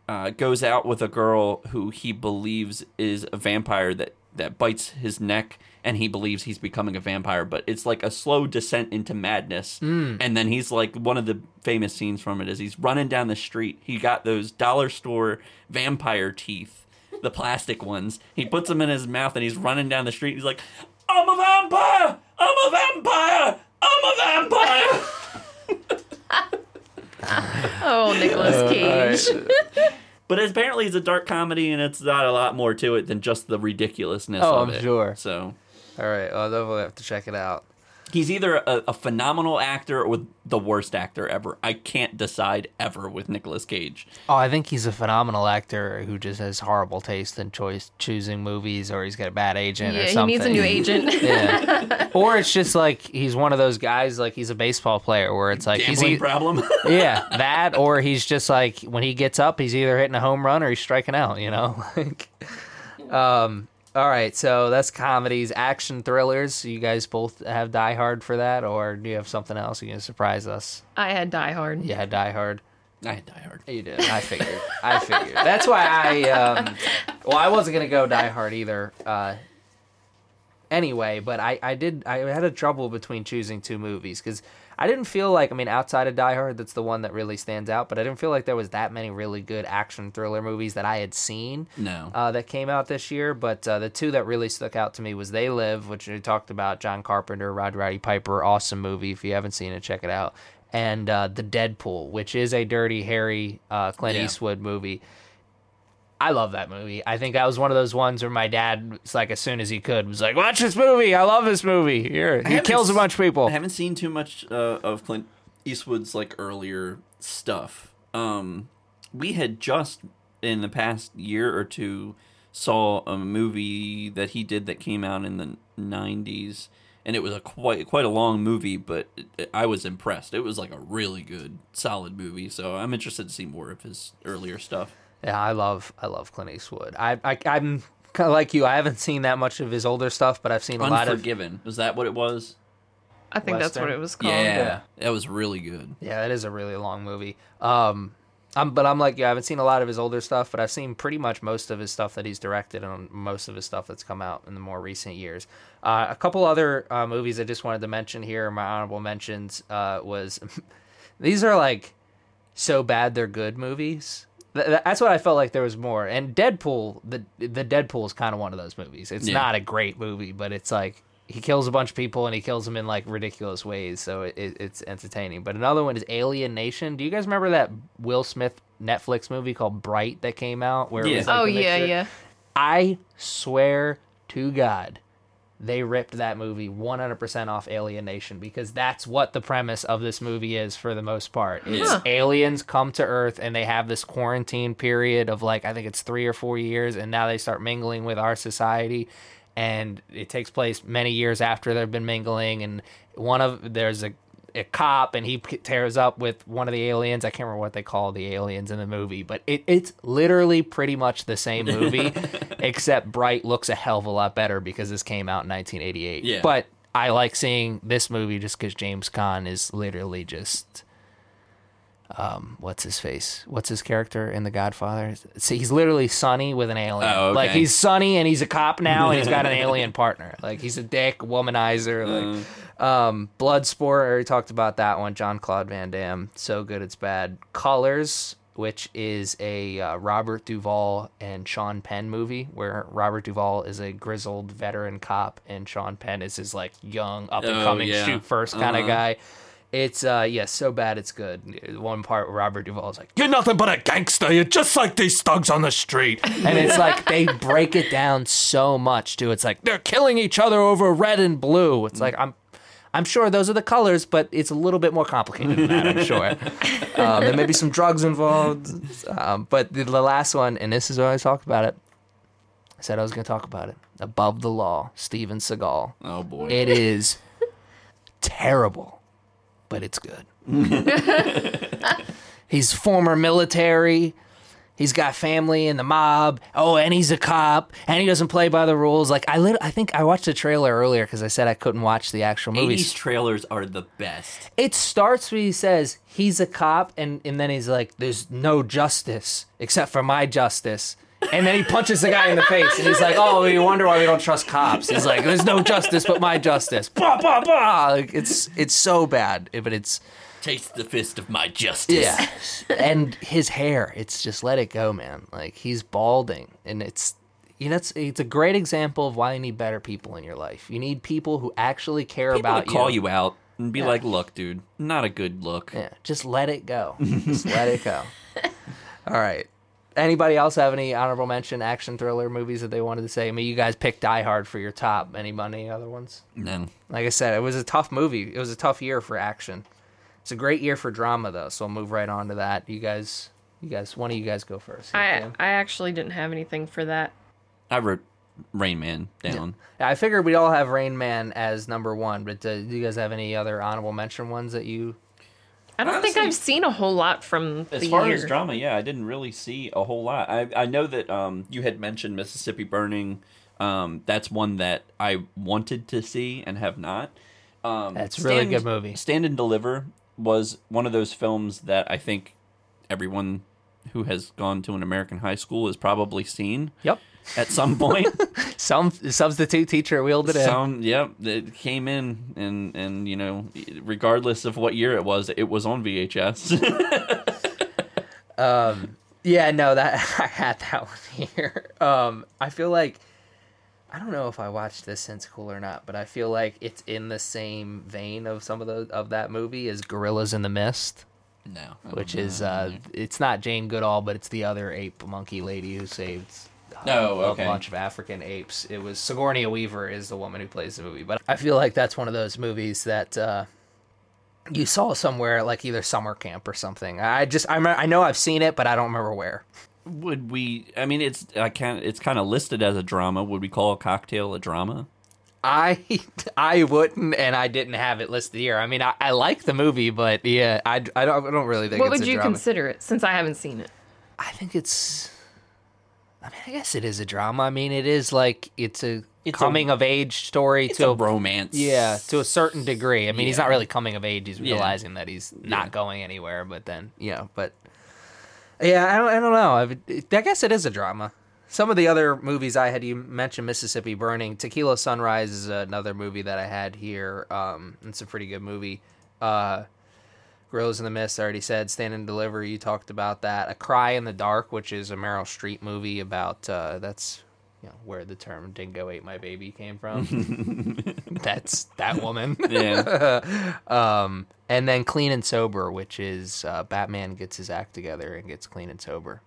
uh, goes out with a girl who he believes is a vampire that, that bites his neck, and he believes he's becoming a vampire. But it's like a slow descent into madness. Hmm. And then he's like, one of the famous scenes from it is he's running down the street. He got those dollar store vampire teeth. The plastic ones. He puts them in his mouth and he's running down the street. He's like, I'm a vampire! I'm a vampire! I'm a vampire! Oh, Nicolas uh, Cage. But apparently, it's a dark comedy, and it's got a lot more to it than just the ridiculousness Oh, of I'm it. sure. So All right, I'll definitely have to check it out. he's either a, a phenomenal actor or the worst actor ever. I can't decide ever with Nicolas Cage. Oh, I think he's a phenomenal actor who just has horrible taste in choice choosing movies, or he's got a bad agent or Yeah, he something. needs a new agent. Yeah. or it's just like he's one of those guys, like he's a baseball player, where it's like he's Gambling e- problem. yeah that, or he's just like when he gets up, he's either hitting a home run or he's striking out. You know, like. Um. All right, so that's comedies, action thrillers. You guys both have Die Hard for that, or do you have something else you can surprise us? I had Die Hard. You had Die Hard. I had Die Hard. You did. I figured. I figured. That's why I. Um, well, I wasn't gonna go Die Hard either. Uh, anyway, but I, I did. I had a trouble between choosing two movies because I didn't feel like. I mean, outside of Die Hard, that's the one that really stands out. But I didn't feel like there was that many really good action thriller movies that I had seen. No. Uh, that came out this year, but uh, the two that really stuck out to me was They Live, which we talked about. John Carpenter, Rod Roddy Piper, awesome movie. If you haven't seen it, check it out. And uh, the Dead Pool, which is a Dirty Harry uh, Clint Yeah. Eastwood movie. I love that movie. I think that was one of those ones where my dad was like, as soon as he could, was like, "Watch this movie. I love this movie. Here, he kills a bunch of people." I haven't seen too much uh, of Clint Eastwood's like earlier stuff. Um, we had just in the past year or two saw a movie that he did that came out in the '90s, and it was a quite quite a long movie, but it, I was impressed. It was like a really good, solid movie. So I'm interested to see more of his earlier stuff. Yeah, I love I love Clint Eastwood. I, I I'm kind of like you. I haven't seen that much of his older stuff, but I've seen a lot of Unforgiven was that what it was? I think that's what Western. it was called. Yeah, that was really good. Yeah, it is a really long movie. Um, I'm, but I'm like, yeah, I haven't seen a lot of his older stuff, but I've seen pretty much most of his stuff that he's directed and most of his stuff that's come out in the more recent years. Uh, a couple other uh, movies I just wanted to mention here, my honorable mentions, uh, was these are like so bad they're good movies. Th- th- That's what I felt like there was more. And Dead Pool, the the Dead Pool is kind of one of those movies. It's Yeah. not a great movie, but it's like he kills a bunch of people and he kills them in like ridiculous ways, so it, it, it's entertaining. But another one is Alien Nation. Do you guys remember that Will Smith Netflix movie called Bright that came out? Where it Yeah. was like Oh yeah, mixture? yeah. I swear to God, they ripped that movie 100% off Alien Nation because that's what the premise of this movie is for the most part. Huh. aliens come to Earth and they have this quarantine period of like I think it's 3 or 4 years and now they start mingling with our society and it takes place many years after they've been mingling and one of there's a a cop and he tears up with one of the aliens. I can't remember what they call the aliens in the movie, but it, it's literally pretty much the same movie, except Bright looks a hell of a lot better because this came out in 1988. Yeah. But I like seeing this movie just because James Caan is literally just. Um, what's his face? What's his character in The Godfather? See, he's literally Sonny with an alien. Oh, okay. Like he's Sonny and he's a cop now and he's got an alien partner. Like he's a dick, womanizer. Like um, Bloodsport, I already talked about that one. Jean-Claude Van Damme, so good it's bad. Colors, which is a uh, Robert Duvall and Sean Penn movie, where Robert Duvall is a grizzled veteran cop and Sean Penn is his like young up and coming Oh, yeah. shoot first kind of Uh-huh. guy. It's uh yeah, so bad it's good. One part where Robert Duvall's like, You're nothing but a gangster. You're just like these thugs on the street. and it's like they break it down so much too. It's like they're killing each other over red and blue. It's like I'm I'm sure those are the colors, but it's a little bit more complicated than that, I'm sure. um, there may be some drugs involved. Um, but the, the last one, and this is where I talked about it. I said I was going to talk about it. Above the Law, Steven Seagal. Oh boy. It is terrible, but it's good. he's former military. He's got family in the mob. Oh, and he's a cop, and he doesn't play by the rules. Like I, lit- I think I watched the trailer earlier because I said I couldn't watch the actual movies. 80s trailers are the best. It starts where he says he's a cop, and and then he's like, "There's no justice except for my justice." And then he punches the guy in the face, and he's like, "Oh, you wonder why we don't trust cops?" He's like, "There's no justice but my justice." Bah, bah, bah. Like it's it's so bad, but it's Taste the fist of my justice. yeah. and his hair, it's just let it go, man. Like he's balding, and it's you know it's it's a great example of why you need better people in your life. You need people who actually care People about that call you. you out and be like, "Look, dude, not a good look." Yeah, just let it go. just let it go. All right. Anybody else have any honorable mention action thriller movies that they wanted to say? I mean, you guys picked Die Hard for your top. Anybody other ones? No. Like I said, it was a tough movie. It was a tough year for action. It's a great year for drama, though. So I'll move right on to that. You guys, you guys, one of you guys go first. I Cam? I actually didn't have anything for that. I wrote Rain Man down. I figured we'd all have Rain Man as number one, but uh, do you guys have any other honorable mention ones that you? I don't think I've seen a whole lot from As the far year. as drama, yeah, I didn't really see a whole lot. I I know that um you had mentioned Mississippi Burning. Um, that's one that I wanted to see and have not. Um, That's a really good movie. Stand and Deliver was one of those films that I think everyone who has gone to an American high school has probably seen Yep. At some point. Some substitute teacher wheeled it in. Some, yep, it came in, and and you know, regardless of what year it was, it was on VHS. um, Yeah, no, that I had that one here. Um, I feel like I don't know if I watched this since Cool or not, but I feel like it's in the same vein of some of the of that movie as Gorillas in the Mist, no, which is uh, it's not Jane Goodall, but it's the other ape monkey lady who saved. Oh, a bunch of African apes. It was Sigourney Weaver is the woman who plays the movie, but I feel like that's one of those movies that uh, you saw somewhere, like either summer camp or something. I just I remember, I know I've seen it, but I don't remember where. Would we? I mean, it's I can't. It's kind of listed as a drama. Would we call a cocktail a drama? I I wouldn't, and I didn't have it listed here. I mean, I, I like the movie, but yeah, I, I don't I don't really think. what it's would a you drama. consider it? Since I haven't seen it. I think it's. I mean, I guess it is a drama. I mean, it is like it's a It's a- coming of age story It's to a romance. yeah to a certain degree. I mean, he's not really coming of age. He's Yeah. realizing that he's not Yeah. going anywhere. But then, yeah, but yeah, I don't, I don't know. I, I guess it is a drama. Some of the other movies I had, you mentioned Mississippi Burning. Tequila Sunrise is another movie that I had here. Um, it's a pretty good movie. Uh, Gorillas in the Mist, I already said. Stand and Deliver, you talked about that. A Cry in the Dark, which is a Meryl Streep movie about, uh, that's you know, where the term dingo ate my baby came from. that's that woman. Yeah. Um, and then Clean and Sober, which is uh, Batman gets his act together and gets clean and sober.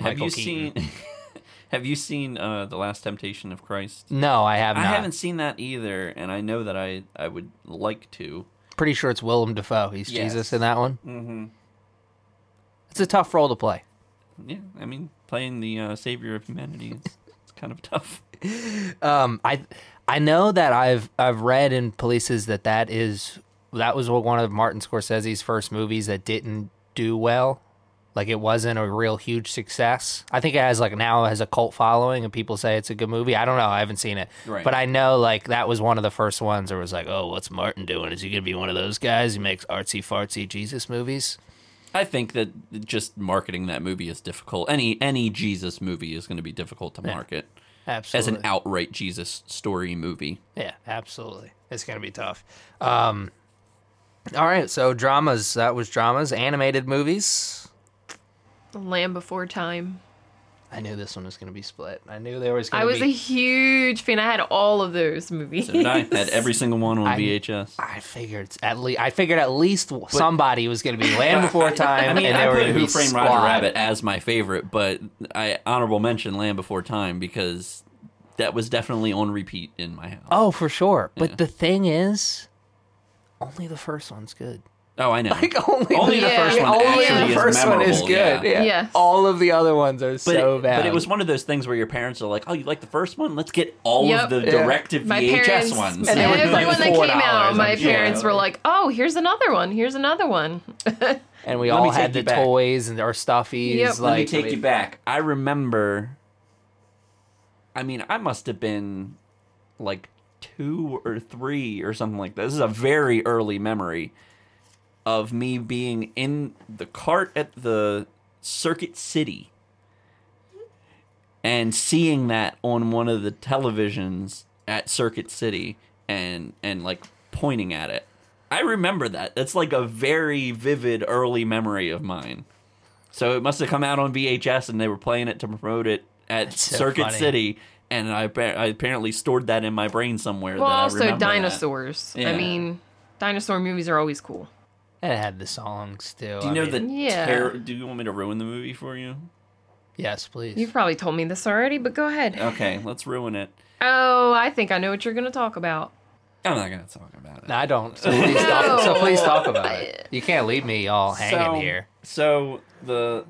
have you Keaton. seen? have you seen uh, the Last Temptation of Christ? No, I have Not. I haven't seen that either, and I know that I I would like to. Pretty sure it's Willem Dafoe. He's Yes. Jesus in that one. Mm-hmm. It's a tough role to play. Yeah, I mean, playing the uh, savior of humanity is it's kind of tough. Um, I I know that I've I've read in places that that is that was one of Martin Scorsese's first movies that didn't do well. Like it wasn't a real huge success. I think it has like now has a cult following and people say it's a good movie. I don't know. I haven't seen it, Right. but I know like that was one of the first ones where it was like, oh, what's Martin doing? Is he gonna be one of those guys who makes artsy fartsy Jesus movies? I think that just marketing that movie is difficult. Any any Jesus movie is going to be difficult to market as Absolutely. an outright Jesus story movie. Yeah, absolutely. It's gonna be tough. Um, all right, so dramas. That was dramas. Animated movies. Land Before Time. I knew this one was gonna be split. I knew there was gonna I was be. a huge fan. I had all of those movies. So did I had every single one on I- VHS. I figured at least. I figured at least somebody was gonna be Land Before Time, I mean, and they I were put gonna Who be Framed Squad. Roger Rabbit as my favorite, but I honorable mention Land Before Time because that was definitely on repeat in my house. Oh, for sure. But the thing is, only the first one's good. Oh, I know. Like only, Only the first one only actually the is first one is good. yeah. Yeah. Yes. All of the other ones are but, so it, bad. but it was one of those things where your parents are like, "Oh, you like the first one? Let's get all Yep. of the Yeah. directive my VHS parents, ones." And they were everyone like that 4, came out, I'm my sure. parents were like, "Oh, here's another one. Here's another one." and we Let all had the back. toys and our stuffies. Yep. Like, Let me take we- you back. I remember. I mean, I must have been like two or three or something like that. This is a very early memory of me being in the cart at the Circuit City and seeing that on one of the televisions at Circuit City and and like pointing at it. I remember that. That's like a very vivid early memory of mine. So it must have come out on VHS and they were playing it to promote it at That's so Circuit funny. City and I, I apparently stored that in my brain somewhere Well, that also remember dinosaurs. Yeah. I mean, Dinosaur movies are always cool. And it had the song too. Do you I know mean- the Yeah. terror? Do you want me to ruin the movie for you? Yes, please. You've probably told me this already, but go ahead. Okay, let's ruin it. Oh, I think I know what you're going to talk about. I'm not gonna talk about it. No, I don't. So please talk. So please talk about it. You can't leave me all hanging so, here. So the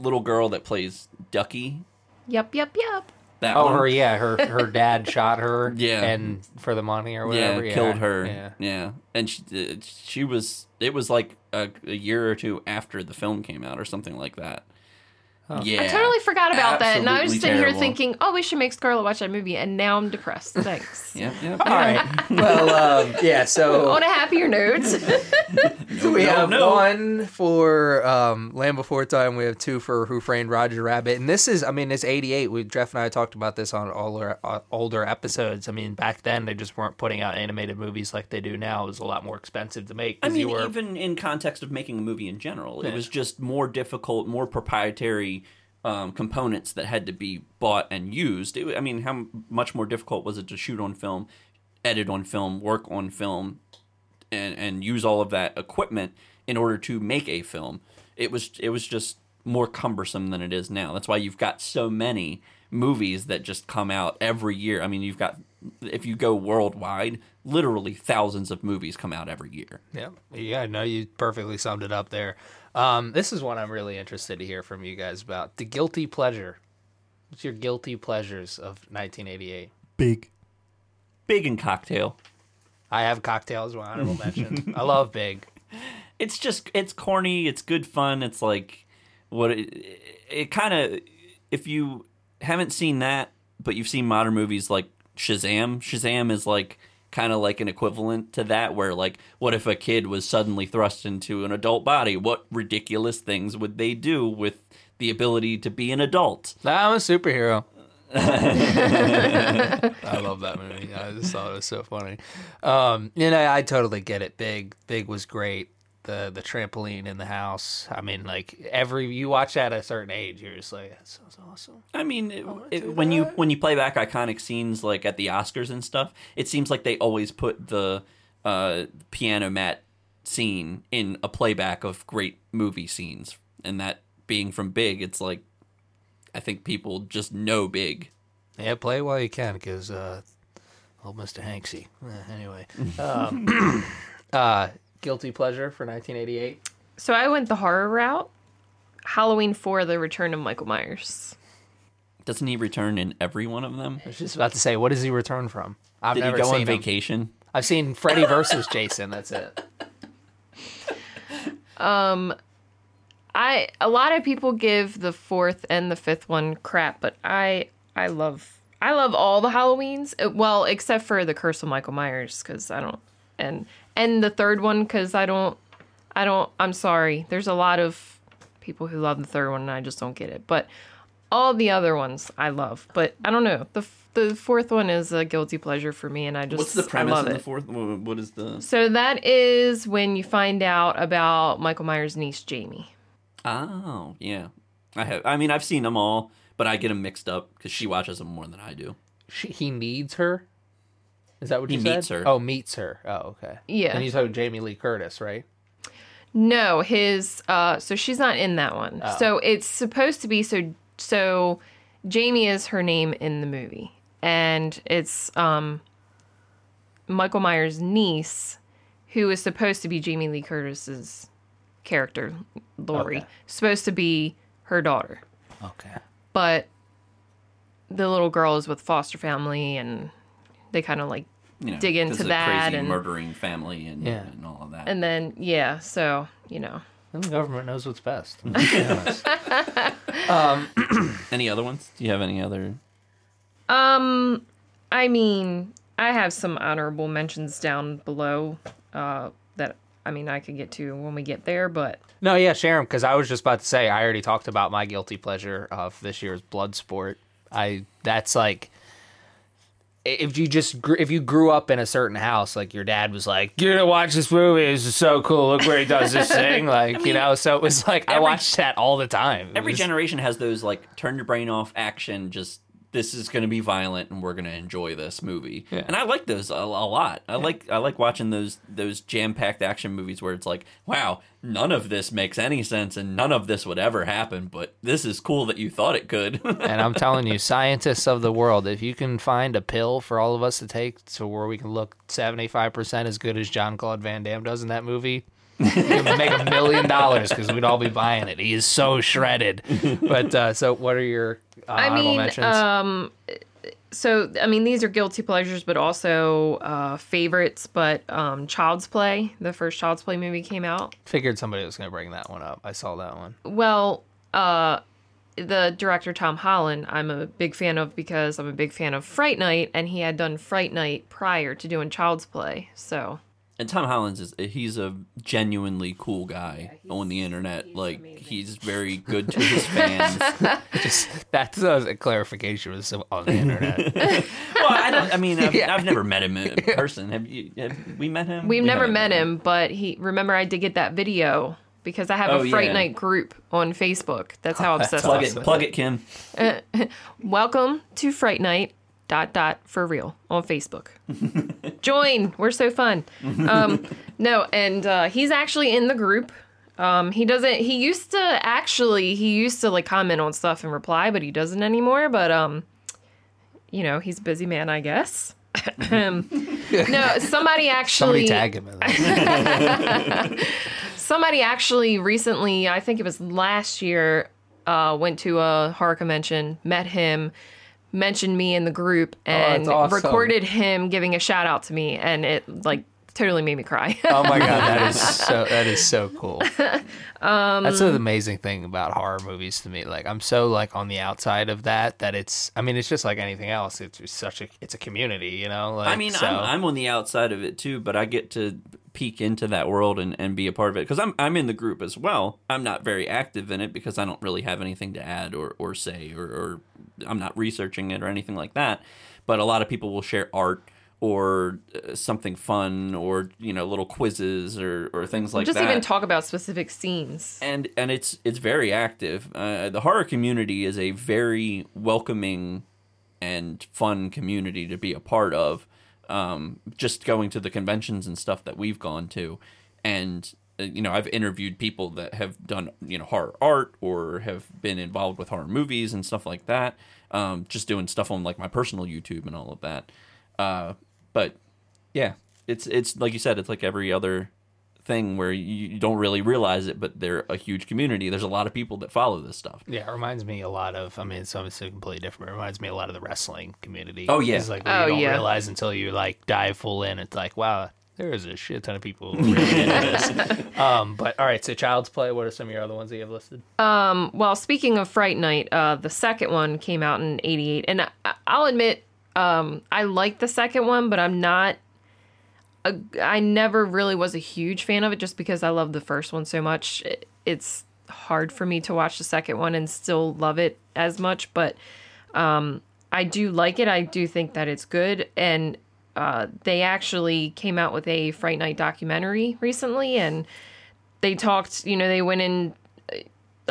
little girl that plays Ducky. Yep, yep, yep. That Oh, one, her yeah, her her dad shot her. Yeah. and for the money or yeah, whatever. killed her. Yeah. Yeah, and she uh, she was. It was like a, a year or two after the film came out, or something like that. Yeah, I totally forgot about that, and I was Absolutely sitting here thinking, "Oh, we should make Scarlett watch that movie," and now I'm depressed. Thanks. Yep, yep. All right. Well, um, yeah. So On a happier note, So we no, have no. one for um, Land Before Time. We have two for Who Framed Roger Rabbit. And this is, I mean, it's 88. We, Jeff and I talked about this on older, uh, older episodes. I mean, back then they just weren't putting out animated movies like they do now. It was a lot more expensive to make. I mean, you were, even in context of making a movie in general, Yeah. it was just more difficult, more proprietary um, components that had to be bought and used. It, I mean, how much more difficult was it to shoot on film, edit on film, work on film, and and use all of that equipment in order to make a film? It was it was just more cumbersome than it is now. That's why you've got so many movies that just come out every year. I mean, you've got if you go worldwide, literally thousands of movies come out every year. yeah, yeah, no, you perfectly summed it up there. Um, this is one I'm really interested to hear from you guys about the guilty pleasure. What's your guilty pleasures of 1988? Big. Big and Cocktail. I have cocktails. My honorable mention. I love Big. It's just it's corny. It's good fun. It's like what it, it kind of if you haven't seen that, but you've seen modern movies like Shazam. Shazam is like kind of like an equivalent to that where like what if a kid was suddenly thrust into an adult body what ridiculous things would they do with the ability to be an adult I'm a superhero. I love that movie. I just thought it was so funny. Um, you know, I totally get it. Big, Big was great. The the trampoline in the house. I mean, like every you watch that at a certain age, you're just like, that sounds awesome. I mean, it, do it, when you when you play back iconic scenes like at the Oscars and stuff, it seems like they always put the uh, piano mat scene in a playback of great movie scenes, and that being from Big, it's like I think people just know Big. Yeah, play while you can, because uh, old Mister Hanksy. Eh, anyway, um, uh, guilty pleasure for 1988. so I went the horror route. Halloween Four: The Return of Michael Myers. Doesn't he return in every one of them? I was just about to say, what does he return from? I've Did he go seen on him. vacation? I've seen Freddy versus Jason. That's it. Um, I a lot of people give the fourth and the fifth one crap, but I I love I love all the Halloweens. Uh, Well, except for the Curse of Michael Myers because I don't and and the third one because I don't I don't I'm sorry. There's a lot of people who love the third one and I just don't get it. But all the other ones I love. But I don't know the the fourth one is a guilty pleasure for me and I just What's the premise love in the fourth? What is the? So that is when you find out about Michael Myers' niece Jamie. Oh, yeah. I have. I mean, I've seen them all, but I get them mixed up because she watches them more than I do. She, he needs her. Is that what He you said? her. Oh, meets her. Oh, okay. Yeah. And you talking Jamie Lee Curtis, right? No, his uh so she's not in that one. So it's supposed to be so so Jamie is her name in the movie. And it's um Michael Myers' niece who is supposed to be Jamie Lee Curtis's character, Laurie. Okay. Supposed to be her daughter. Okay. But the little girl is with foster family and they kind of like You know, Dig 'cause into that crazy and- murdering family and, Yeah. and all of that. and then yeah, so, you know. And the government knows what's best. any other ones? Do you have any other? Um, I mean, I have some honorable mentions down below uh, that I mean I could get to when we get there, but no, yeah, share them because I was just about to say I already talked about my guilty pleasure of this year's Bloodsport. I that's like if you just gr- if you grew up in a certain house, like your dad was like, "You're gonna watch this movie. This is so cool. Look where he does this thing." Like you know, so it was like I every- watched that all the time. It Every was- generation has those like turn your brain off action, just this is going to be violent and we're going to enjoy this movie. And I like those a, a lot. I like I like watching those those jam-packed action movies where it's like, wow, none of this makes any sense and none of this would ever happen, but this is cool that you thought it could. And I'm telling you, scientists of the world, if you can find a pill for all of us to take so where we can look 75% as good as Jean-Claude Van Damme does in that movie, make a million dollars because we'd all be buying it. He is so shredded. But uh, so, what are your uh, I honorable mean, mentions? um, so I mean, these are guilty pleasures, but also uh, favorites. But um, Child's Play, the first Child's Play movie came out. Figured somebody was going to bring that one up. I saw that one. Well, uh, the director Tom Holland, I'm a big fan of because I'm a big fan of Fright Night, and he had done Fright Night prior to doing Child's Play. So and Tom Holland's is he's a genuinely cool guy on the internet. he's like amazing. he's very good to his fans. Just that's a clarification was on the internet. well, I don't. I mean, I've, Yeah. I've never met him in person. Have you? Have we met him? we've We never haven't met him, but he remember I did get that video because I have Oh, a Fright yeah. Night group on Facebook. That's how obsessed Plug I it, am with plug it, Kim. Welcome to Fright Night. Dot dot for real on Facebook. Join. We're so fun. Um, no, and uh, he's actually in the group. Um, he doesn't. He used to actually. He used to like comment on stuff and reply, but he doesn't anymore. But um, you know, he's a busy man, I guess. no, somebody actually Somebody tag him. Somebody actually recently, I think it was last year, uh, went to a horror convention, met him, mentioned me in the group, and that's awesome. recorded him giving a shout out to me, and it like totally made me cry. Oh my god, that is so that is so cool. Um, That's an amazing thing about horror movies to me. Like I'm so like on the outside of that that it's. I mean, it's just like anything else. It's just such a. It's a community, you know. Like, I mean, so, I'm, I'm on the outside of it too, but I get to peek into that world and, and be a part of it because I'm I'm in the group as well. I'm not very active in it because I don't really have anything to add or, or say or, or I'm not researching it or anything like that. But a lot of people will share art or uh, something fun or you know little quizzes or, or things like Just that Just even talk about specific scenes. and and it's it's very active. Uh, the horror community is a very welcoming and fun community to be a part of. Um, just going to the conventions and stuff that we've gone to, and uh, you know I've interviewed people that have done you know horror art or have been involved with horror movies and stuff like that. Um, just doing stuff on like my personal YouTube and all of that. Uh, but yeah, it's it's like you said, it's like every other thing where you, you don't really realize it, but they're a huge community. There's a lot of people that follow this stuff. Yeah, it reminds me a lot of. I mean, it's obviously completely different. It reminds me a lot of the wrestling community. Oh, yeah. it's like where Oh, you don't yeah. realize until you like dive full in. It's like wow, there is a shit ton of people really into this. Um, but all right, so Child's Play. What are some of your other ones that you have listed? Well, speaking of Fright Night, uh, the second one came out in '88, and I, I'll admit, um, I like the second one, but I'm not. A, I never really was a huge fan of it, just because I love the first one so much. It, it's hard for me to watch the second one and still love it as much, but um, I do like it. I do think that it's good, and uh, they actually came out with a Fright Night documentary recently, and they talked. You know, they went in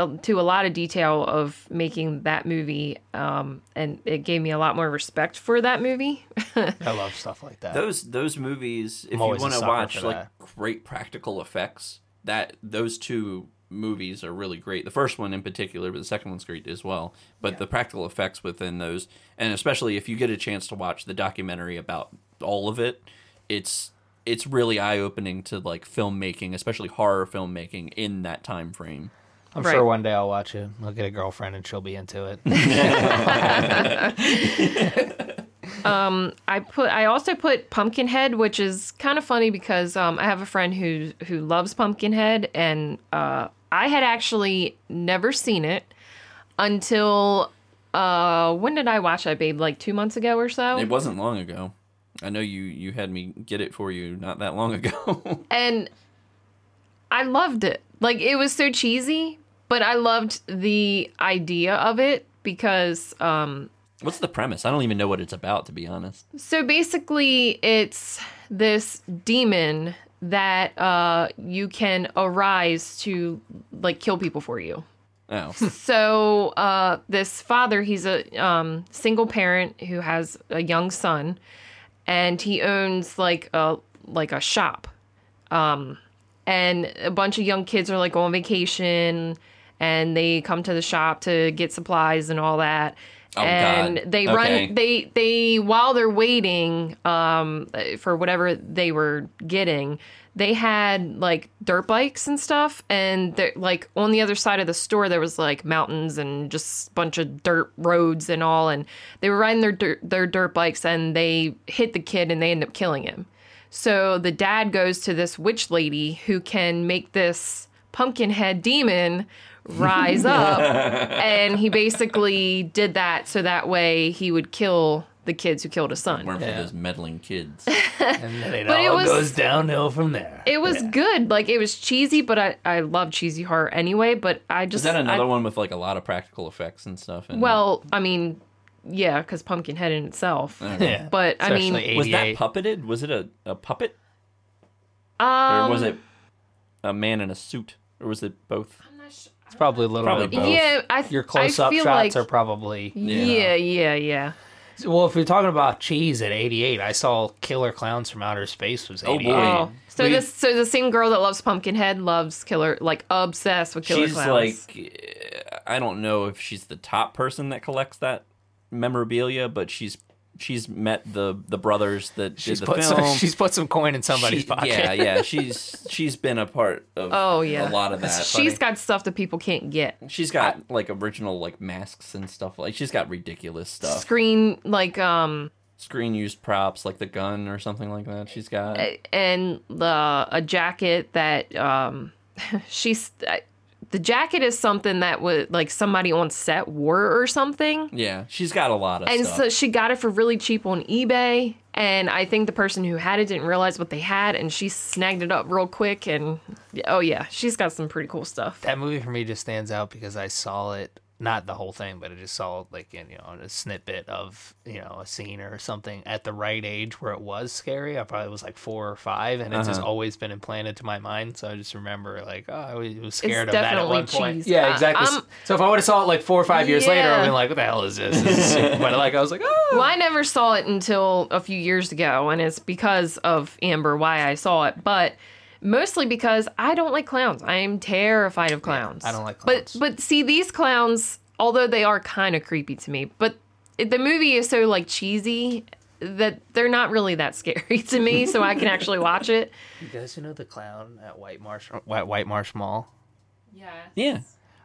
to a lot of detail of making that movie, um, and it gave me a lot more respect for that movie. I love stuff like that. Those those movies, if you always a want to watch like great practical effects, that those two movies are really great. The first one in particular, but the second one's great as well. But the practical effects within those, and especially if you get a chance to watch the documentary about all of it, it's it's really eye opening to like filmmaking, especially horror filmmaking in that time frame. I'm Right. sure one day I'll watch it. I'll get a girlfriend and she'll be into it. I put I also put Pumpkinhead, which is kind of funny because um, I have a friend who who loves Pumpkinhead, and uh, I had actually never seen it until uh, when did I watch that, babe? Like two months ago or so. It wasn't long ago. I know you you had me get it for you not that long ago. and I loved it. Like it was so cheesy, but I loved the idea of it because um What's the premise? I don't even know what it's about to be honest. so basically it's this demon that uh you can arise to like kill people for you. Oh, So uh, this father, he's a um, single parent who has a young son, and he owns like a like a shop, um, and a bunch of young kids are like on vacation, and they come to the shop to get supplies and all that. Oh, and God. they Okay. run they they while they're waiting um for whatever they were getting they had like dirt bikes and stuff and they're like on the other side of the store there was like mountains and just a bunch of dirt roads and all and they were riding their dirt, their dirt bikes and they hit the kid and they end up killing him so the dad goes to this witch lady who can make this pumpkin head demon rise up and he basically did that so that way he would kill the kids who killed his son weren't for those meddling kids. And then it But all it was- goes downhill from there. It was good. Like it was cheesy, but I I love cheesy horror anyway. But I just Is that another I- one with like a lot of practical effects and stuff? And Well, I mean, yeah, because Pumpkinhead in itself. Yeah. But I mean, Especially was that 88. puppeted? Was it a, a puppet, or um, was it a man in a suit, or was it both? It's probably a little Probably bit of both. yeah, I Your close-up shots like, are probably. Yeah, yeah, yeah. Well, if you're talking about cheese at 88, I saw Killer Clowns from Outer Space was 88. Oh, boy. Oh, so We- this so the same girl that loves Pumpkinhead loves Killer, like obsessed with Killer she's Clowns. like, uh, I don't know if she's the top person that collects that memorabilia, but she's she's met the the brothers that She's did the put, film. some, she's put some coin in somebody's She- pocket. Yeah, yeah. She's she's been a part of Oh, yeah. a lot of that. she's got stuff that people can't get. she's got like original like masks and stuff. Like she's got ridiculous stuff. Screen like um Screen used props like the gun or something like that. She's got. and the a jacket that um she's the jacket is something that would like somebody on set wore or something Yeah, she's got a lot of stuff. and stuff. so she got it for really cheap on ebay and i think the person who had it didn't realize what they had and she snagged it up real quick and oh yeah she's got some pretty cool stuff That movie for me just stands out because I saw it, not the whole thing, but I just saw like in, you know a snippet of you know a scene or something at the right age where it was scary. I probably was like four or five, and it's just Uh-huh. always been implanted to my mind. So I just remember like oh, I was was scared of that at definitely one point. cheese. Yeah, exactly. I'm- so if I would have saw it like four or five years later, I'd Yeah. been like, what the hell is this? This is but like I was like, oh, well i never saw it until a few years ago and it's because of amber why i saw it but mostly because i don't like clowns. I am terrified of clowns I don't like clowns. but but see these clowns although they are kind of creepy to me but it, the movie is so like cheesy that they're not really that scary to me so i can actually watch it. You guys who know the clown at White Marsh White, White Marsh Mall? yeah yeah,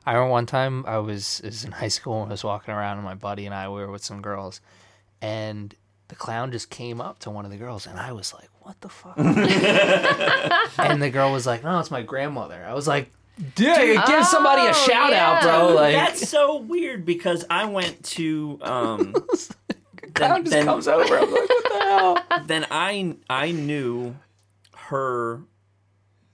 I remember one time I was, was in high school and I was walking around and my buddy and I we were with some girls and the clown just came up to one of the girls and I was like, What the fuck? and the girl was like, No, it's my grandmother. I was like, Dude, give somebody a Oh, shout out, bro. Like that's so weird because I went to um. clown just then- comes over. I'm like, what the hell? then I I knew her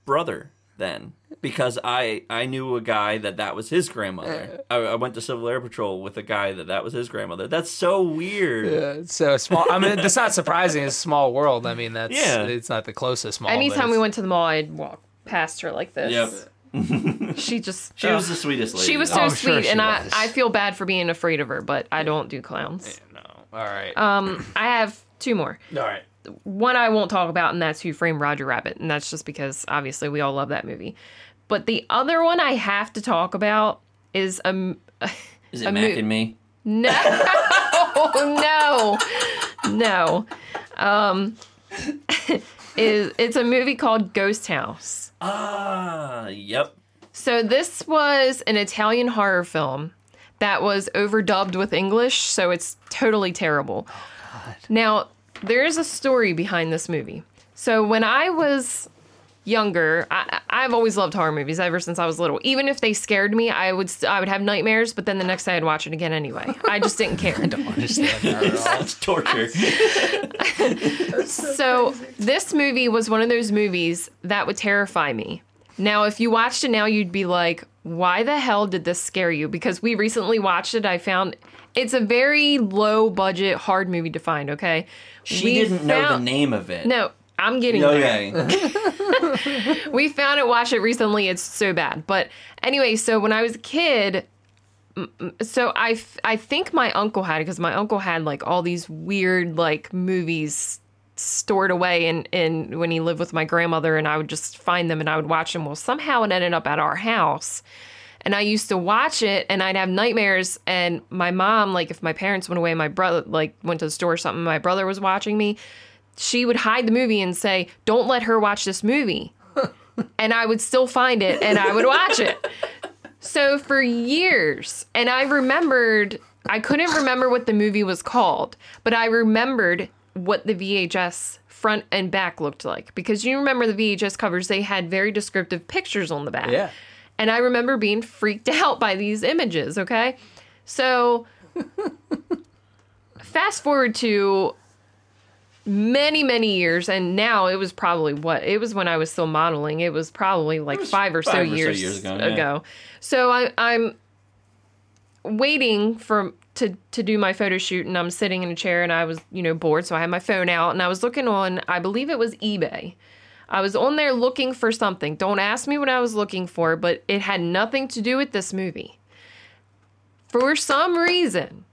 brother then because I I knew a guy that that was his grandmother. I, I went to Civil Air Patrol with a guy that that was his grandmother. That's so weird. Yeah, it's so small. I mean, that's not surprising. It's a small world. I mean, that's Yeah. it's not the closest mall. anytime we went to the mall i'd walk past her like this Yep. she just She was the sweetest lady. she was so I'm sure sweet and I, was. I feel bad for being afraid of her but i don't do clowns No. All right. Um, I have two more. All right. One I won't talk about, and that's Who Framed Roger Rabbit, and that's just because obviously we all love that movie. But the other one I have to talk about is um, Is it a Mac mo- and me? no, no, no. Um, is it's a movie called Ghost House. Ah, yep. So this was an Italian horror film that was overdubbed with English, so it's totally terrible. Oh, Now, there is a story behind this movie. So when I was younger, I, I've always loved horror movies ever since I was little. Even if they scared me, I would I would have nightmares, but then the next day I'd watch it again anyway. I just didn't care. I don't understand that at all. That's torture. So this movie was one of those movies that would terrify me. Now, if you watched it now, you'd be like, why the hell did this scare you? Because we recently watched it. I found it's a very low budget, hard movie to find, okay? She We didn't know the name of it. No, I'm getting there. We found it, watched it recently. It's so bad. But anyway, so when I was a kid, m- m- so I, f- I think my uncle had it because my uncle had like all these weird like movies stored away and in when he lived with my grandmother and I would just find them and I would watch them. Well, somehow it ended up at our house. And I used to watch it and I'd have nightmares and my mom, like if my parents went away, my brother like went to the store or something, my brother was watching me, she would hide the movie and say, Don't let her watch this movie. and I would still find it and I would watch it. So for years, and I remembered, I couldn't remember what the movie was called, but I remembered what the VHS front and back looked like because you remember the VHS covers, they had very descriptive pictures on the back. Yeah. And I remember being freaked out by these images, okay? So fast forward to many many years and now it was probably what it was when i was still modeling it was probably like was five or so five or so years, years ago, ago, yeah. so I, i'm waiting for to to do my photo shoot and i'm sitting in a chair and i was you know bored so i had my phone out and i was looking on i believe it was ebay. I was on there looking for something. Don't ask me what i was looking for but it had nothing to do with this movie. For some reason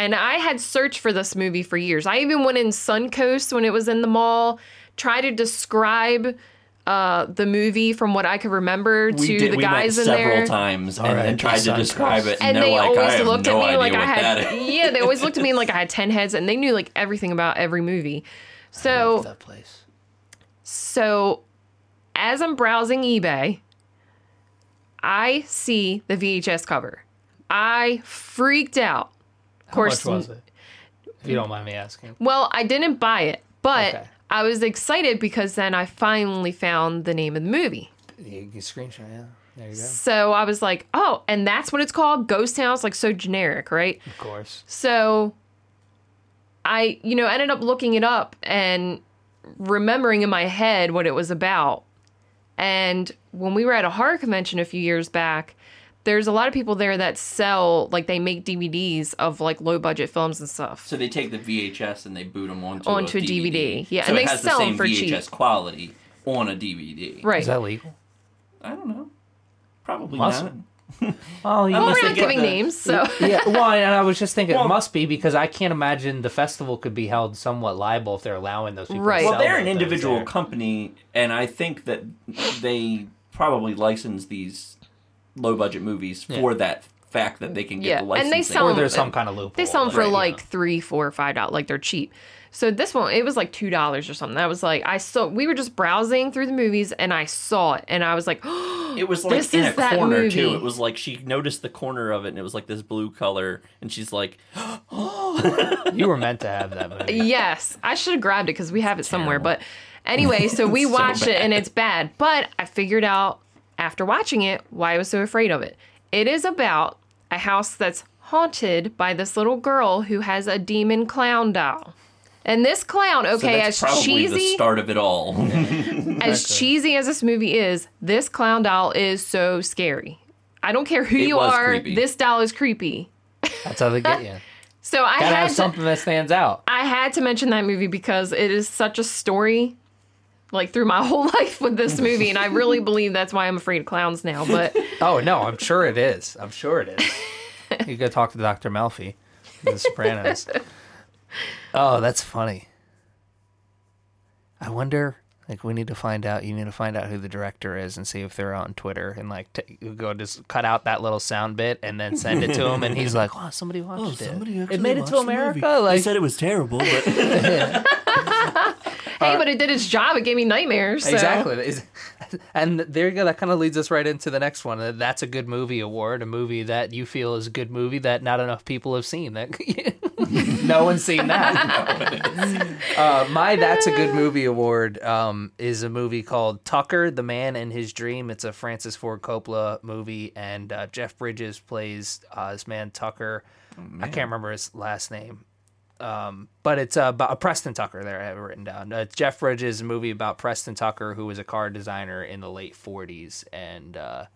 and I had searched for this movie for years. I even went in Suncoast when it was in the mall, try to describe uh, the movie from what I could remember to we did, the we guys went in several there. times and, right, and tried to describe it, And they're they like, always have looked no at me like I had. Yeah, they always looked at me like I had 10 heads and they knew like everything about every movie. So that place. so as I'm browsing eBay, I see the VHS cover. I freaked out. Of course, How much was it? If you don't mind me asking. Well, I didn't buy it, but Okay. I was excited because then I finally found the name of the movie. You can screenshot, yeah. There you go. So I was like, oh, and that's what it's called? Ghost Town. It's like so generic, right? Of course. So I, you know, ended up looking it up and remembering in my head what it was about. And when we were at a horror convention a few years back, there's a lot of people there that sell, like, they make DVDs of like low budget films and stuff. So they take the VHS and they boot them onto, Onto a a DVD. DVD. Yeah, so and it they has sell the 'em same for VHS cheap. quality on a DVD. Right. Is that legal? I don't know. Probably Must not. Oh, you well, Unless we're not giving the- names, so. yeah, well, and I was just thinking Well- it must be because I can't imagine the festival could be held somewhat liable if they're allowing those people. Right. To Well, they're an individual there. company, and I think that they probably license these low budget movies for that fact that they can get Yeah, the and licensing. they sell or 'em- there's some kind of loophole. They sell them for Right, like yeah. three, four, five dollars. Like they're cheap. So this one, it was like two dollars or something. I was like, I saw. We were just browsing through the movies, and I saw it, and I was like, It was like This in is a that corner too. movie. It was like she noticed the corner of it, and it was like this blue color, and she's like, "Oh, You were meant to have that movie. yes, I should have grabbed it because we have it somewhere. But anyway, so we So watched it, and it's bad. But I figured out after watching it why I was so afraid of it. It is about a house that's haunted by this little girl who has a demon clown doll. And this clown, so okay, that's as probably cheesy the start of it all. as cheesy as this movie is, this clown doll is so scary. I don't care who It you are, creepy. this doll is creepy. That's how they get you. So I Gotta had have to, something that stands out. I had to mention that movie because it is such a story like through my whole life with this movie and I really believe that's why I'm afraid of clowns now, but Oh no, I'm sure it is. I'm sure it is. you go talk to Dr. Melfi, The Sopranos. oh, that's funny. I wonder. Like, we need to find out. You need to find out who the director is and see if they're on Twitter and like t- go just cut out that little sound bit and then send it to him. And he's like, "Oh, somebody watched it. It made it to America." Like, it was terrible, but hey, but it did its job. It gave me nightmares. So. Exactly. And there you go. That kind of leads us right into the next one. That's a good movie award, a movie that you feel is a good movie that not enough people have seen. That no one's seen that. uh, my That's a Good Movie award um, is a movie called Tucker, the Man and His Dream. It's a Francis Ford Coppola movie, and uh, Jeff Bridges plays uh, this man Tucker. I can't remember his last name um, but it's uh, about a Preston Tucker. There, I have it written down. Uh, Jeff Bridges' movie about Preston Tucker, who was a car designer in the late '40s, and uh,